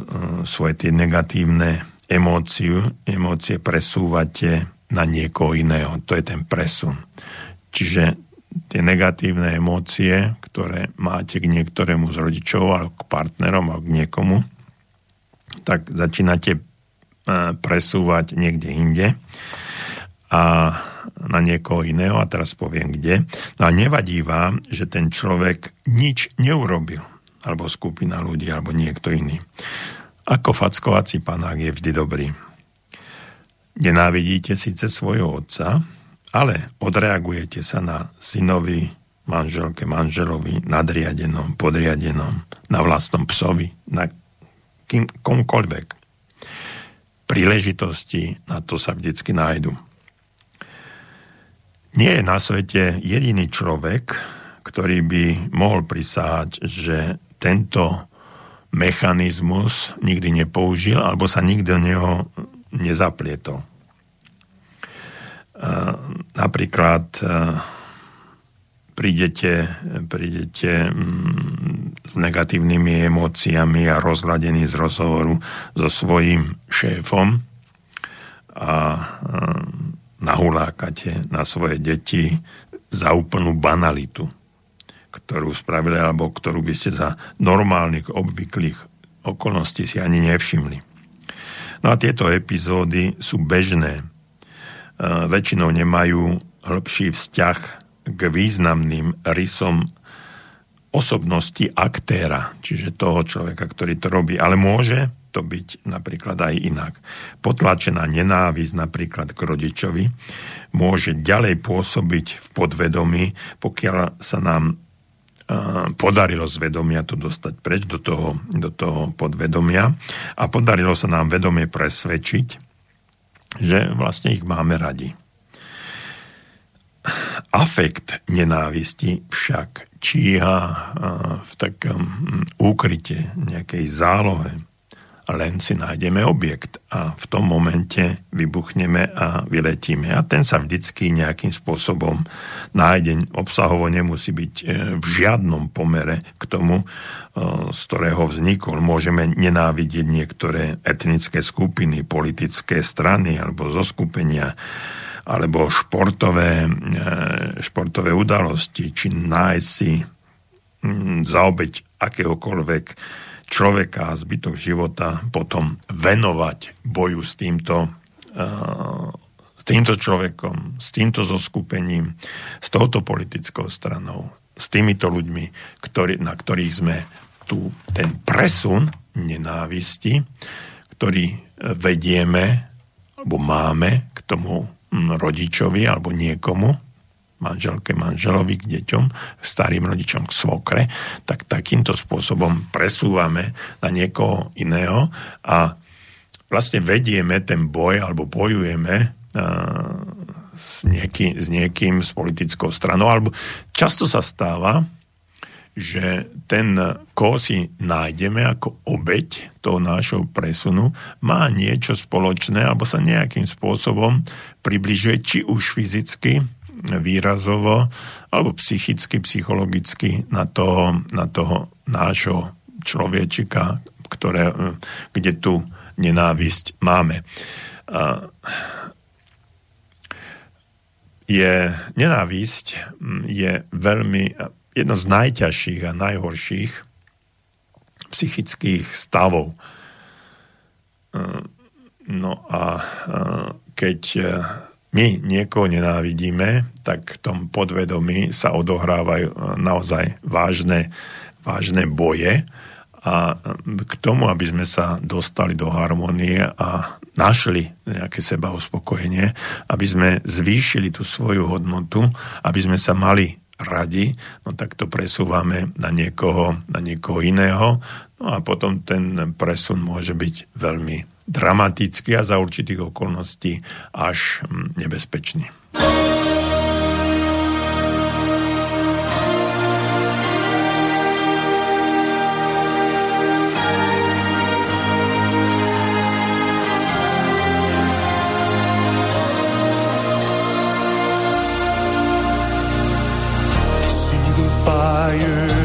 svoje tie negatívne emóciu, emócie presúvate na niekoho iného. To je ten presun. Čiže tie negatívne emócie, ktoré máte k niektorému z rodičov alebo k partnerom alebo k niekomu, tak začínate presúvať niekde inde. A na niekoho iného, a teraz poviem kde. No a nevadí vám, že ten človek nič neurobil, alebo skupina ľudí, alebo niekto iný. Ako fackovací panák je vždy dobrý. Nenávidíte síce svojho otca, ale odreagujete sa na synovi, manželke, manželovi, nadriadenom, podriadenom, na vlastnom psovi, na kým, komkoľvek. Príležitosti na to sa vždycky nájdu. Nie je na svete jediný človek, ktorý by mohol prisahať, že tento mechanizmus nikdy nepoužil alebo sa nikdy do neho nezaplietol. Napríklad prídete, prídete mm, s negatívnymi emóciami a rozladení z rozhovoru so svojím šéfom a nahulákate na svoje deti za úplnú banalitu, ktorú spravili alebo ktorú by ste za normálnych, obvyklých okolností si ani nevšimli. No a tieto epizódy sú bežné. Väčšinou nemajú hĺbší vzťah k významným rysom osobnosti aktéra, čiže toho človeka, ktorý to robí. Ale môže to byť napríklad aj inak. Potlačená nenávisť napríklad k rodičovi môže ďalej pôsobiť v podvedomí, pokiaľ sa nám podarilo z vedomia to dostať preč do toho, do toho podvedomia a podarilo sa nám vedomie presvedčiť, že vlastne ich máme radi. Afekt nenávisti však číha v takom úkryte, nejakej zálohe. Len si nájdeme objekt a v tom momente vybuchneme a vyletíme. A ten sa vždycky nejakým spôsobom nájde. Obsahovo nemusí byť e, v žiadnom pomere k tomu, e, z ktorého vznikol. Môžeme nenávidieť niektoré etnické skupiny, politické strany alebo zoskupenia alebo športové, e, športové udalosti, či nájsť si za obeď akéhokoľvek človeka a zbytok života potom venovať boju s týmto, e, s týmto človekom, s týmto zoskupením, s touto politickou stranou, s týmito ľuďmi, ktorý, na ktorých sme tu ten presun nenávisti, ktorý vedieme alebo máme k tomu rodičovi alebo niekomu, manželke, manželovi, k deťom, starým rodičom, k svokre, tak takýmto spôsobom presúvame na niekoho iného a vlastne vedieme ten boj alebo bojujeme s, nieký, s niekým, s politickou stranou, alebo často sa stáva, že ten, koho si nájdeme ako obeď toho nášho presunu, má niečo spoločné alebo sa nejakým spôsobom približuje či už fyzicky, výrazovo, alebo psychicky, psychologicky na toho, na toho nášho človečika, ktoré, kde tu nenávisť máme. Je, nenávisť je veľmi jedno z najťažších a najhorších psychických stavov. No a keď e, my niekoho nenávidíme, tak v tom podvedomí sa odohrávajú e, naozaj vážne, vážne boje. A k tomu, aby sme sa dostali do harmonie a našli nejaké seba uspokojenie, aby sme zvýšili tú svoju hodnotu, aby sme sa mali radi, no tak to presúvame na niekoho, na niekoho iného. No a potom ten presun môže byť veľmi dramatický a za určitých okolností až hm, nebezpečný. fire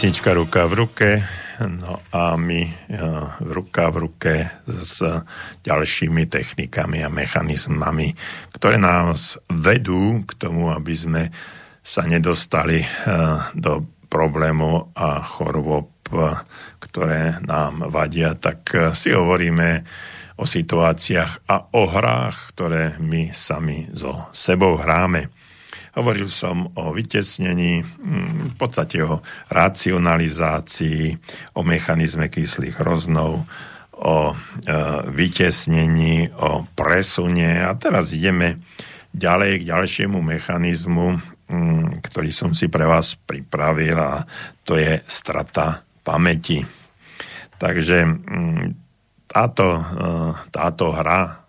Pesnička ruka v ruke, no a my eh, ruka v ruke s ďalšími technikami a mechanizmami, ktoré nás vedú k tomu, aby sme sa nedostali eh, do problémov a chorôb, ktoré nám vadia, tak eh, si hovoríme o situáciách a o hrách, ktoré my sami so sebou hráme. Hovoril som o vytesnení, mm, v podstate o racionalizácii, o mechanizme kyslých hroznov, o e, vytesnení, o presune. A teraz ideme ďalej k ďalšiemu mechanizmu, mm, ktorý som si pre vás pripravil a to je strata pamäti. Takže mm, táto, e, táto hra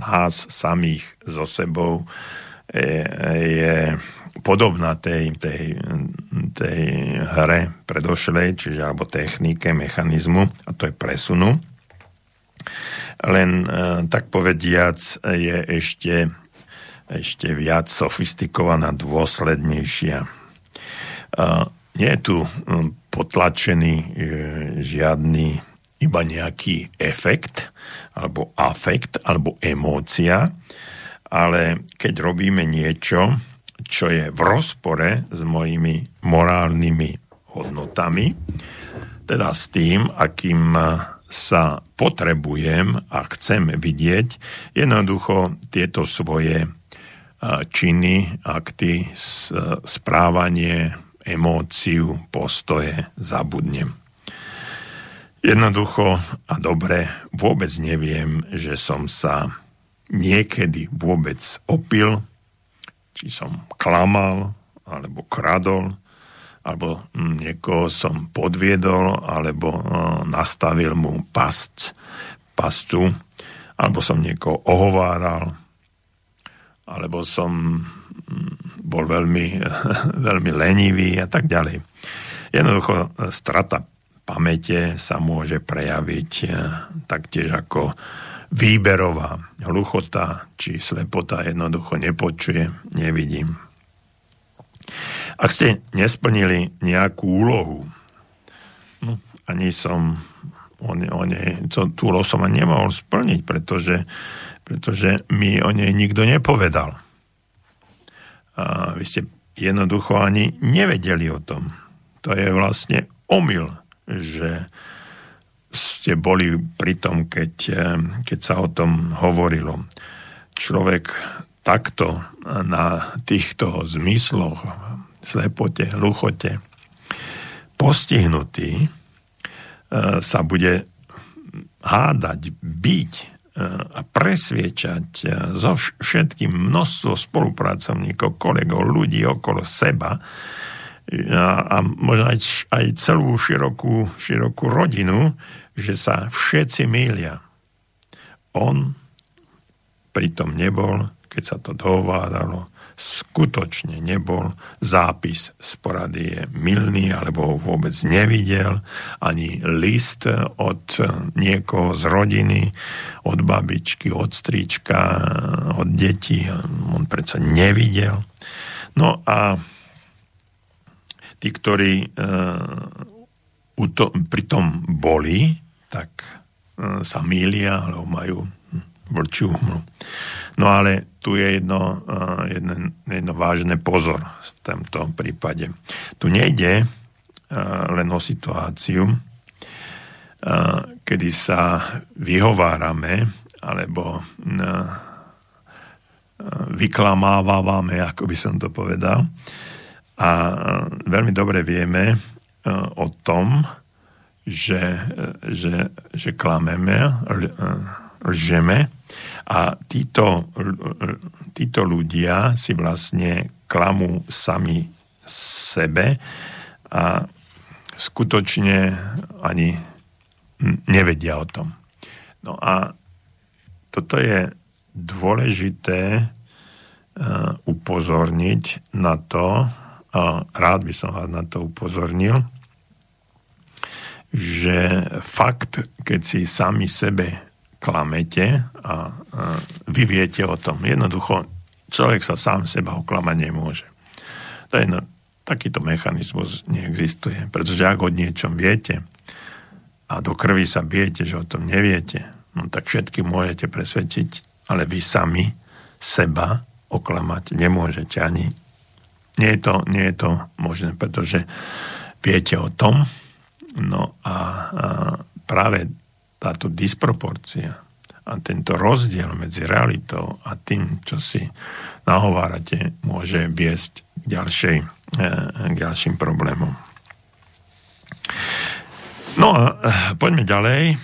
nás samých so sebou je, podobná tej, tej, tej hre predošlej, čiže alebo technike, mechanizmu, a to je presunu. Len e, tak povediac je ešte, ešte viac sofistikovaná, dôslednejšia. E, nie je tu mm, potlačený e, žiadny iba nejaký efekt, alebo afekt, alebo emócia, ale keď robíme niečo, čo je v rozpore s mojimi morálnymi hodnotami, teda s tým, akým sa potrebujem a chcem vidieť, jednoducho tieto svoje činy, akty, správanie, emóciu, postoje zabudnem. Jednoducho a dobre vôbec neviem, že som sa niekedy vôbec opil, či som klamal, alebo kradol, alebo niekoho som podviedol, alebo nastavil mu past, pastu, alebo som niekoho ohováral, alebo som bol veľmi, veľmi lenivý a tak ďalej. Jednoducho strata pamäte sa môže prejaviť taktiež ako výberová hluchota či slepota jednoducho nepočuje, nevidím. Ak ste nesplnili nejakú úlohu, no, ani som o, ne, o nej, to, tú úlohu som ani nemohol splniť, pretože, pretože mi o nej nikto nepovedal. A vy ste jednoducho ani nevedeli o tom. To je vlastne omyl, že ste boli pri tom, keď, keď sa o tom hovorilo. Človek takto na týchto zmysloch slepote, hluchote, postihnutý, e, sa bude hádať, byť a presviečať zo všetkým množstvo spolupracovníkov, kolegov, ľudí okolo seba a, a možno aj, aj celú širokú, širokú rodinu, že sa všetci milia. On pritom nebol, keď sa to dohováralo, skutočne nebol. Zápis z porady je milný, alebo ho vôbec nevidel. Ani list od niekoho z rodiny, od babičky, od strička, od detí. On predsa nevidel. No a tí, ktorí uh, to, pri tom boli, tak uh, sa mília, alebo majú vlčiu hmlu. No ale tu je jedno, jedno, jedno vážne pozor v tomto prípade. Tu nejde len o situáciu, kedy sa vyhovárame alebo vyklamávame, ako by som to povedal. A veľmi dobre vieme o tom, že, že, že klameme, lžeme, a títo, títo ľudia si vlastne klamú sami sebe a skutočne ani nevedia o tom. No a toto je dôležité upozorniť na to, a rád by som vás na to upozornil, že fakt, keď si sami sebe klamete a, a vy viete o tom. Jednoducho, človek sa sám seba oklamať nemôže. To je no, takýto mechanizmus neexistuje. Pretože ak o niečom viete a do krvi sa bijete, že o tom neviete, no tak všetky môžete presvedčiť, ale vy sami seba oklamať nemôžete ani. Nie je to, nie je to možné, pretože viete o tom, no a, a práve táto disproporcia a tento rozdiel medzi realitou a tým, čo si nahovárate, môže viesť k, ďalšej, e, k ďalším problémom. No a e, poďme ďalej. E,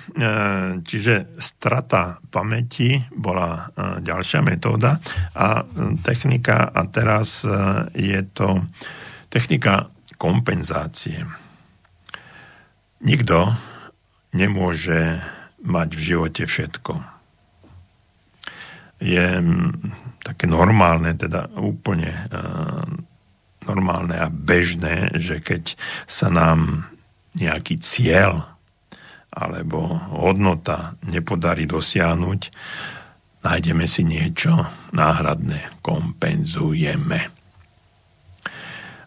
čiže strata pamäti bola ďalšia metóda a technika, a teraz je to technika kompenzácie. Nikto nemôže mať v živote všetko. Je mm, také normálne, teda úplne normálne a bežné, že keď sa nám nejaký cieľ alebo hodnota nepodarí dosiahnuť, nájdeme si niečo náhradné, kompenzujeme.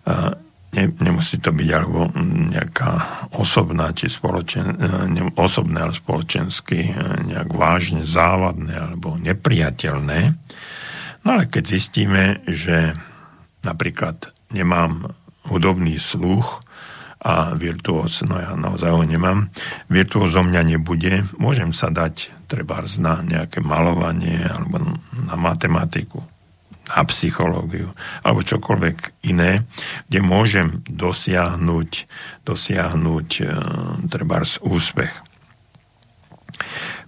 Uh, ne, nemusí to byť alebo nejaká osobná, či spoločen, ne, osobné, ale spoločensky e, nejak vážne závadné alebo nepriateľné. No ale keď zistíme, že napríklad nemám hudobný sluch a virtuóz, no ja naozaj ho nemám, virtuóz zo mňa nebude, môžem sa dať treba na nejaké malovanie alebo na matematiku na psychológiu alebo čokoľvek iné, kde môžem dosiahnuť, dosiahnuť e, treba úspech.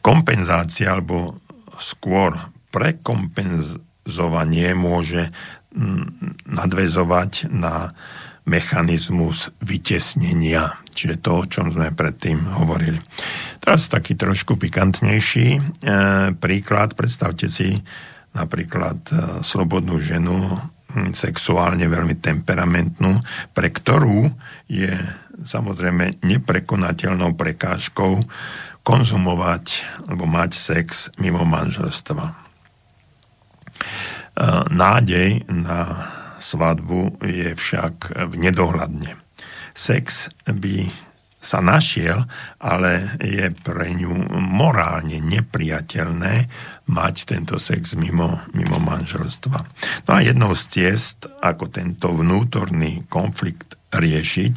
Kompenzácia alebo skôr prekompenzovanie môže nadvezovať na mechanizmus vytesnenia, čiže to, o čom sme predtým hovorili. Teraz taký trošku pikantnejší e, príklad. Predstavte si napríklad e, slobodnú ženu, hm, sexuálne veľmi temperamentnú, pre ktorú je samozrejme neprekonateľnou prekážkou konzumovať alebo mať sex mimo manželstva. E, nádej na svadbu je však v nedohľadne. Sex by sa našiel, ale je pre ňu morálne nepriateľné mať tento sex mimo, mimo manželstva. No a jednou z ciest, ako tento vnútorný konflikt riešiť,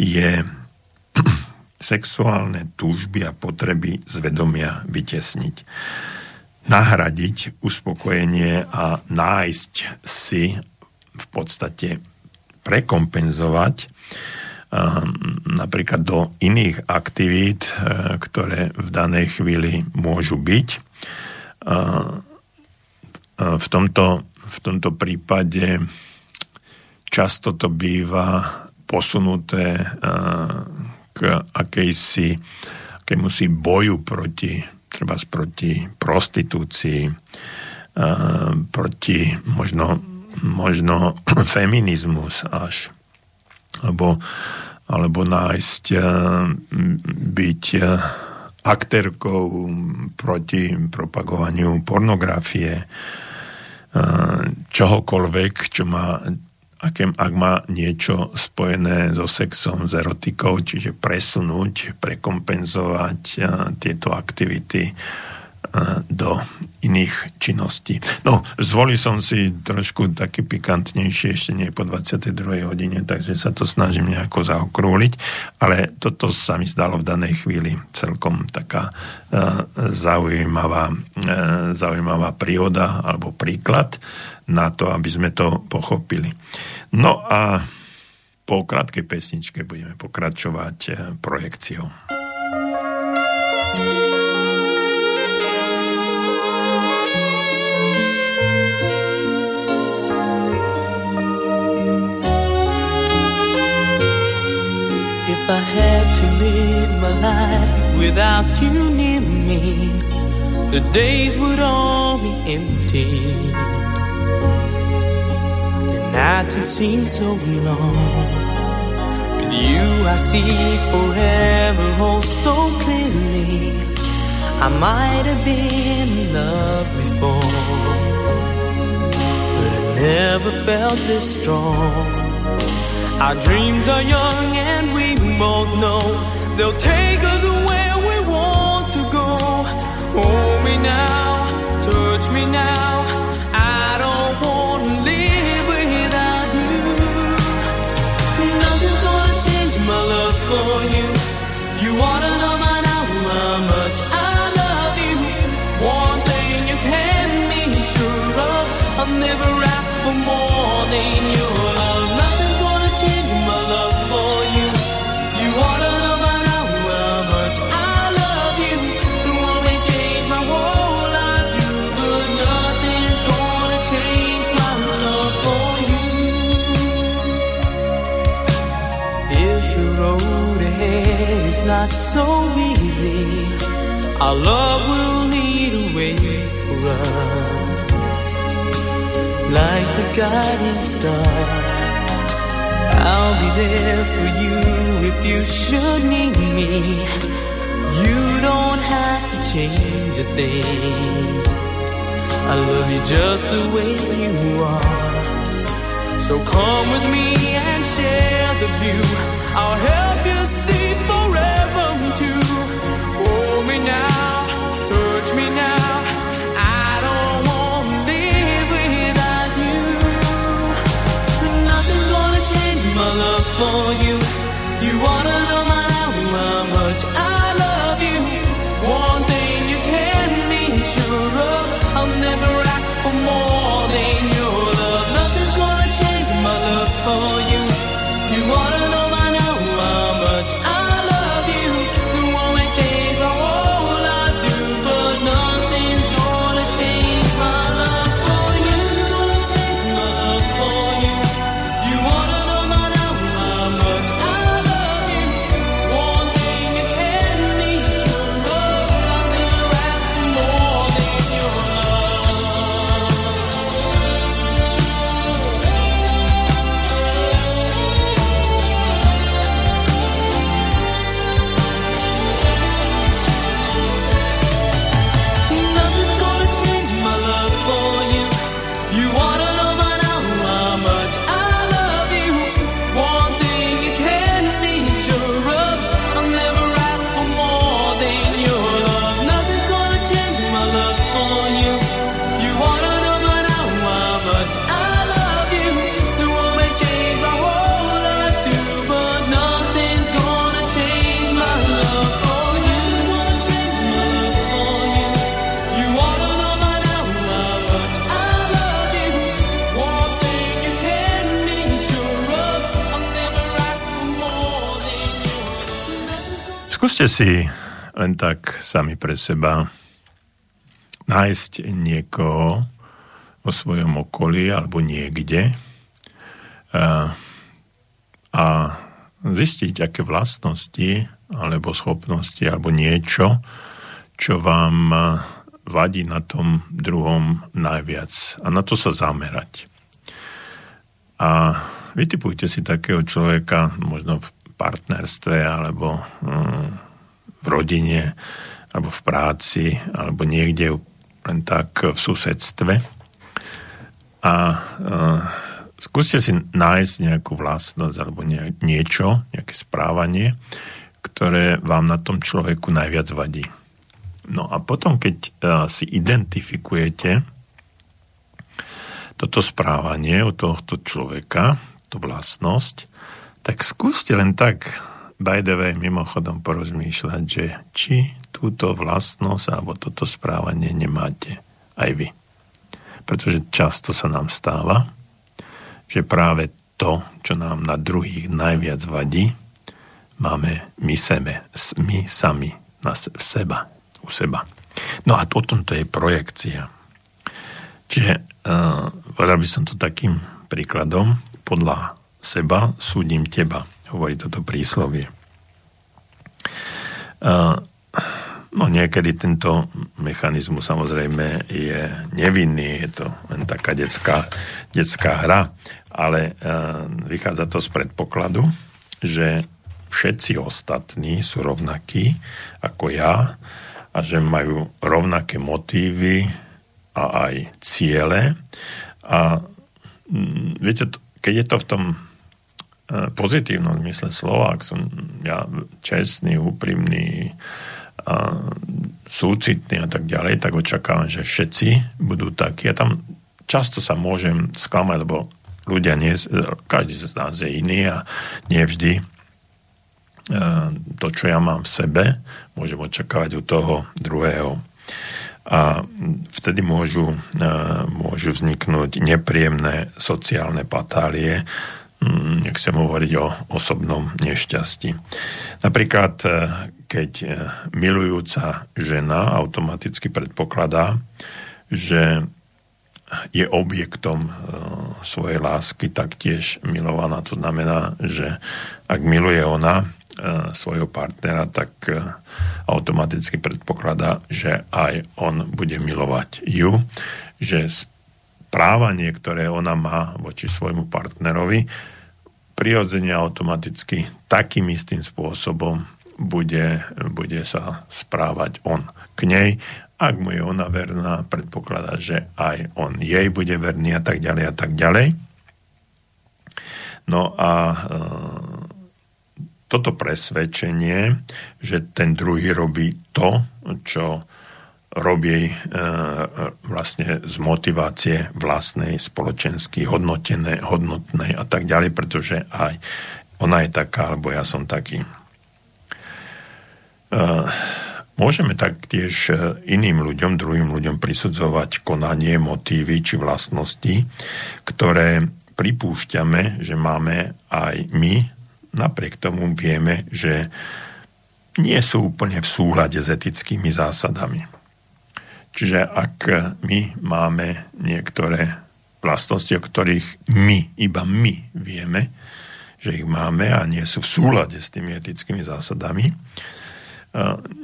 je sexuálne túžby a potreby zvedomia vytesniť. Nahradiť uspokojenie a nájsť si v podstate prekompenzovať napríklad do iných aktivít, e, ktoré v danej chvíli môžu byť. V tomto, v tomto prípade často to býva posunuté k akejsi, akémusi boju proti, treba proti prostitúcii, proti možno, možno feminizmus až. Alebo, alebo nájsť, eh, byť eh, aktérkou proti propagovaniu pornografie, eh, čohokoľvek, čo má, aké, ak má niečo spojené so sexom, s erotikou, čiže presunúť, prekompenzovať tieto aktivity do iných činností. No, zvolil som si trošku taký pikantnejšie, ešte nie po 22. hodine, takže sa to snažím nejako zaokrúliť, ale toto sa mi zdalo v danej chvíli celkom taká uh, zaujímavá, uh, zaujímavá príhoda alebo príklad na to, aby sme to pochopili. No a po krátkej pesničke budeme pokračovať projekciou. If I had to live my life without you near me, the days would all be empty. The nights would seem so long. With you, I see forever oh so clearly. I might have been in love before, but I never felt this strong. Our dreams are young and we both know they'll take us where we want to go. Hold me now, touch me now. I don't want to live without you. Nothing's gonna change my love for you. You wanna know by now how much I love you. One thing you can be sure of, I'll never ask for more than your not so easy, our love will lead a way for us, like the guiding star. I'll be there for you if you should need me. You don't have to change a thing. I love you just the way you are. So come with me and share the view. I'll help you меня. Skúste si len tak sami pre seba nájsť niekoho vo svojom okolí alebo niekde a, a zistiť, aké vlastnosti alebo schopnosti alebo niečo, čo vám vadí na tom druhom najviac a na to sa zamerať. A vytipujte si takého človeka, možno v partnerstve alebo hm, v rodine alebo v práci alebo niekde len tak v susedstve a uh, skúste si nájsť nejakú vlastnosť alebo nie, niečo, nejaké správanie, ktoré vám na tom človeku najviac vadí. No a potom, keď uh, si identifikujete toto správanie u tohto človeka, tú vlastnosť, tak skúste len tak by the way mimochodom porozmýšľať, že či túto vlastnosť alebo toto správanie nemáte aj vy. Pretože často sa nám stáva, že práve to, čo nám na druhých najviac vadí, máme my sebe, my sami na seba, u seba. No a o tom to je projekcia. Čiže uh, by som to takým príkladom, podľa seba súdim teba, hovorí toto príslovie. No niekedy tento mechanizmus samozrejme je nevinný, je to len taká detská, detská hra, ale uh, vychádza to z predpokladu, že všetci ostatní sú rovnakí ako ja a že majú rovnaké motívy a aj ciele. A viete, keď je to v tom e, pozitívnom zmysle slova, ak som ja čestný, úprimný, a súcitní a tak ďalej, tak očakávam, že všetci budú takí. A tam často sa môžem sklamať, lebo ľudia nie, každý z nás je iný a nie vždy e, to, čo ja mám v sebe, môžem očakávať u toho druhého. A vtedy môžu, e, môžu vzniknúť nepríjemné sociálne patálie, hm, nechcem hovoriť o osobnom nešťastí. Napríklad, e, keď e, milujúca žena automaticky predpokladá, že je objektom e, svojej lásky taktiež milovaná. To znamená, že ak miluje ona svojho partnera, tak automaticky predpokladá, že aj on bude milovať ju, že správanie, ktoré ona má voči svojmu partnerovi, prirodzene automaticky takým istým spôsobom bude, bude sa správať on k nej. Ak mu je ona verná, predpokladá, že aj on jej bude verný a tak ďalej a tak ďalej. No a e, toto presvedčenie, že ten druhý robí to, čo robí e, vlastne z motivácie vlastnej, spoločensky hodnotené, hodnotnej a tak ďalej, pretože aj ona je taká, alebo ja som taký. Môžeme taktiež e, iným ľuďom, druhým ľuďom prisudzovať konanie, motívy či vlastnosti, ktoré pripúšťame, že máme aj my, napriek tomu vieme, že nie sú úplne v súhľade s etickými zásadami. Čiže ak my máme niektoré vlastnosti, o ktorých my, iba my vieme, že ich máme a nie sú v súlade s tými etickými zásadami,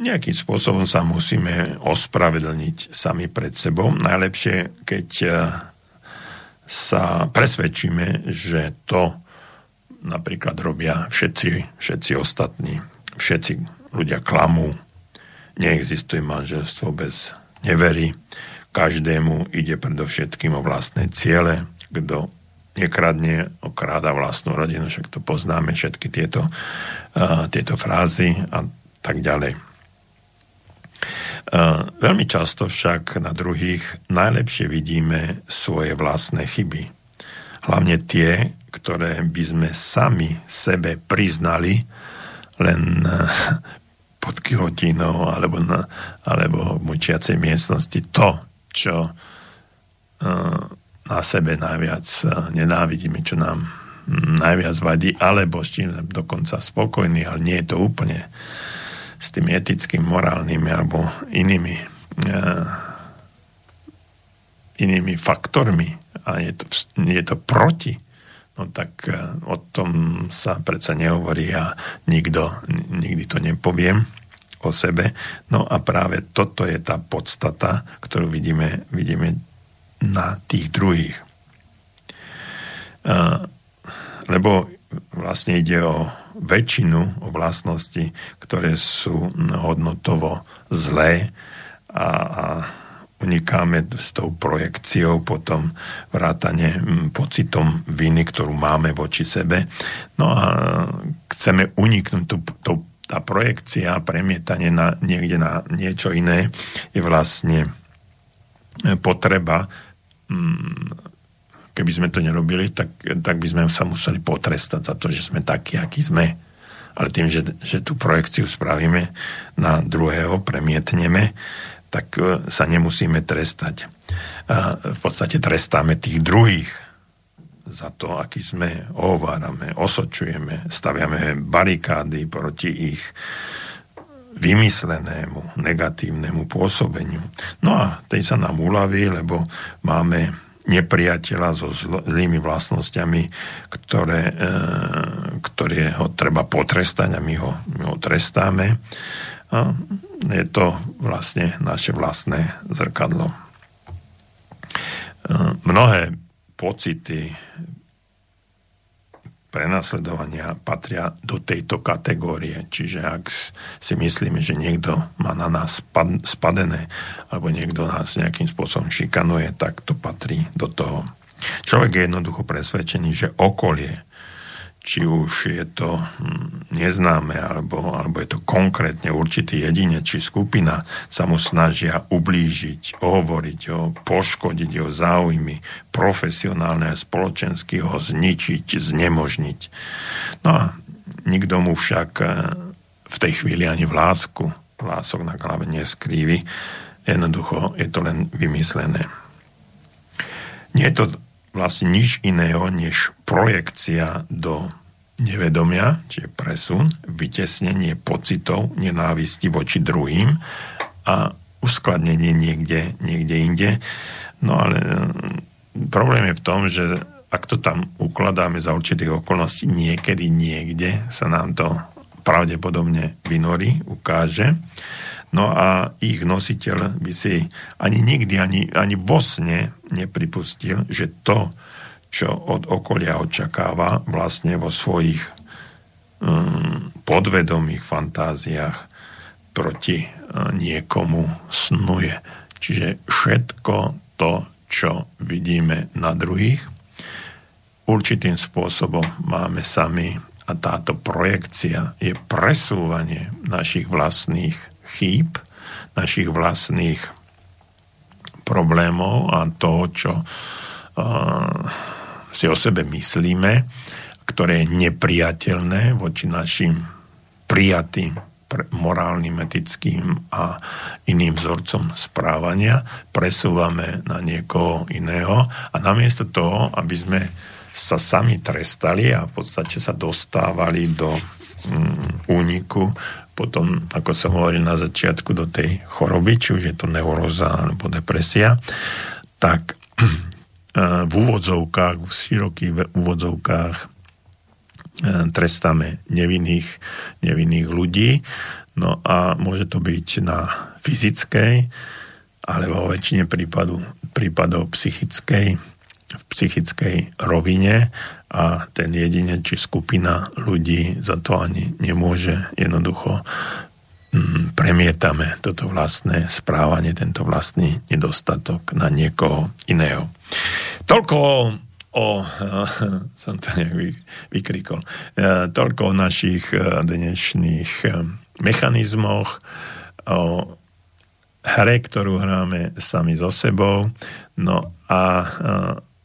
nejakým spôsobom sa musíme ospravedlniť sami pred sebou. Najlepšie, keď e, sa presvedčíme, že to napríklad robia všetci, všetci ostatní. Všetci ľudia klamú, neexistuje manželstvo bez nevery, každému ide predovšetkým o vlastné ciele, kto nekradne, okráda vlastnú rodinu, však to poznáme, všetky tieto, uh, tieto frázy a tak ďalej. Veľmi často však na druhých najlepšie vidíme svoje vlastné chyby. Hlavne tie, ktoré by sme sami sebe priznali len kilotinou alebo, na, alebo v mučiacej miestnosti. To, čo na sebe najviac nenávidíme, čo nám najviac vadí, alebo s čím dokonca spokojný, ale nie je to úplne s tými etickými, morálnymi alebo inými uh, inými faktormi. A je to, je to proti, no tak uh, o tom sa predsa nehovorí a nikto, nikdy to nepoviem o sebe. No a práve toto je tá podstata, ktorú vidíme, vidíme na tých druhých. Uh, lebo vlastne ide o väčšinu, o vlastnosti, ktoré sú hodnotovo zlé a, a unikáme s tou projekciou potom vrátane pocitom viny, ktorú máme voči sebe. No a chceme uniknúť tú, tá projekcia, premietanie na, niekde na niečo iné je vlastne potreba keby sme to nerobili, tak, tak by sme sa museli potrestať za to, že sme takí, akí sme. Ale tým, že, že tú projekciu spravíme na druhého, premietneme, tak e, sa nemusíme trestať. V podstate trestáme tých druhých za to, aký sme, ohovárame, osočujeme, staviame barikády proti ich vymyslenému negatívnemu pôsobeniu. No a tej sa nám uľaví, lebo máme nepriateľa so zlými vlastnosťami, ktoré, e, ktoré ho treba potrestať a my ho, my ho trestáme. A je to vlastne naše vlastné zrkadlo. E, mnohé pocity prenasledovania patria do tejto kategórie. Čiže ak si myslíme, že niekto má na nás spadené alebo niekto nás nejakým spôsobom šikanuje, tak to patrí do toho. Človek je jednoducho presvedčený, že okolie či už je to hm, neznáme, alebo, alebo je to konkrétne určitý jedinec či skupina, sa mu snažia ublížiť, ohovoriť ho, poškodiť jeho záujmy, profesionálne a spoločensky ho zničiť, znemožniť. No a nikto mu však eh, v tej chvíli ani v lásku, lások na hlave neskrývi, jednoducho je to len vymyslené. Nie je to vlastne nič iného, než projekcia do nevedomia, čiže presun, vytesnenie pocitov nenávisti voči druhým a uskladnenie niekde, niekde inde. No ale mm, problém je v tom, že ak to tam ukladáme za určitých okolností, niekedy, niekde sa nám to pravdepodobne vynorí, ukáže. No a ich nositeľ by si ani nikdy, ani, ani vo sne nepripustil, že to, čo od okolia očakáva, vlastne vo svojich um, podvedomých fantáziách proti uh, niekomu snuje. Čiže všetko to, čo vidíme na druhých, určitým spôsobom máme sami a táto projekcia je presúvanie našich vlastných chýb, našich vlastných problémov a toho, čo uh, si o sebe myslíme, ktoré je nepriateľné voči našim prijatým morálnym, etickým a iným vzorcom správania, presúvame na niekoho iného a namiesto toho, aby sme sa sami trestali a v podstate sa dostávali do mm, úniku potom, ako som hovoril na začiatku, do tej choroby, či už je to neuróza alebo depresia, tak v úvodzovkách, v širokých úvodzovkách trestáme nevinných, nevinných ľudí. No a môže to byť na fyzickej, alebo vo väčšine prípadu, prípadov psychickej, v psychickej rovine a ten jedinec či skupina ľudí za to ani nemôže jednoducho mm, premietame toto vlastné správanie, tento vlastný nedostatok na niekoho iného. Toľko o, som to nejak vykrikol, e, toľko o našich e, dnešných e, mechanizmoch, o hre, ktorú hráme sami so sebou. No a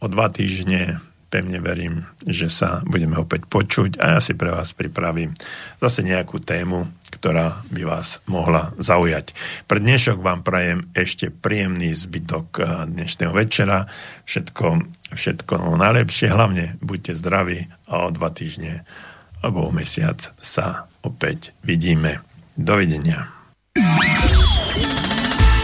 o dva týždne pevne verím, že sa budeme opäť počuť a ja si pre vás pripravím zase nejakú tému, ktorá by vás mohla zaujať. Pre dnešok vám prajem ešte príjemný zbytok eh, dnešného večera. Všetko, všetko najlepšie, hlavne buďte zdraví a o dva týždne alebo o mesiac sa opäť vidíme. Dovidenia.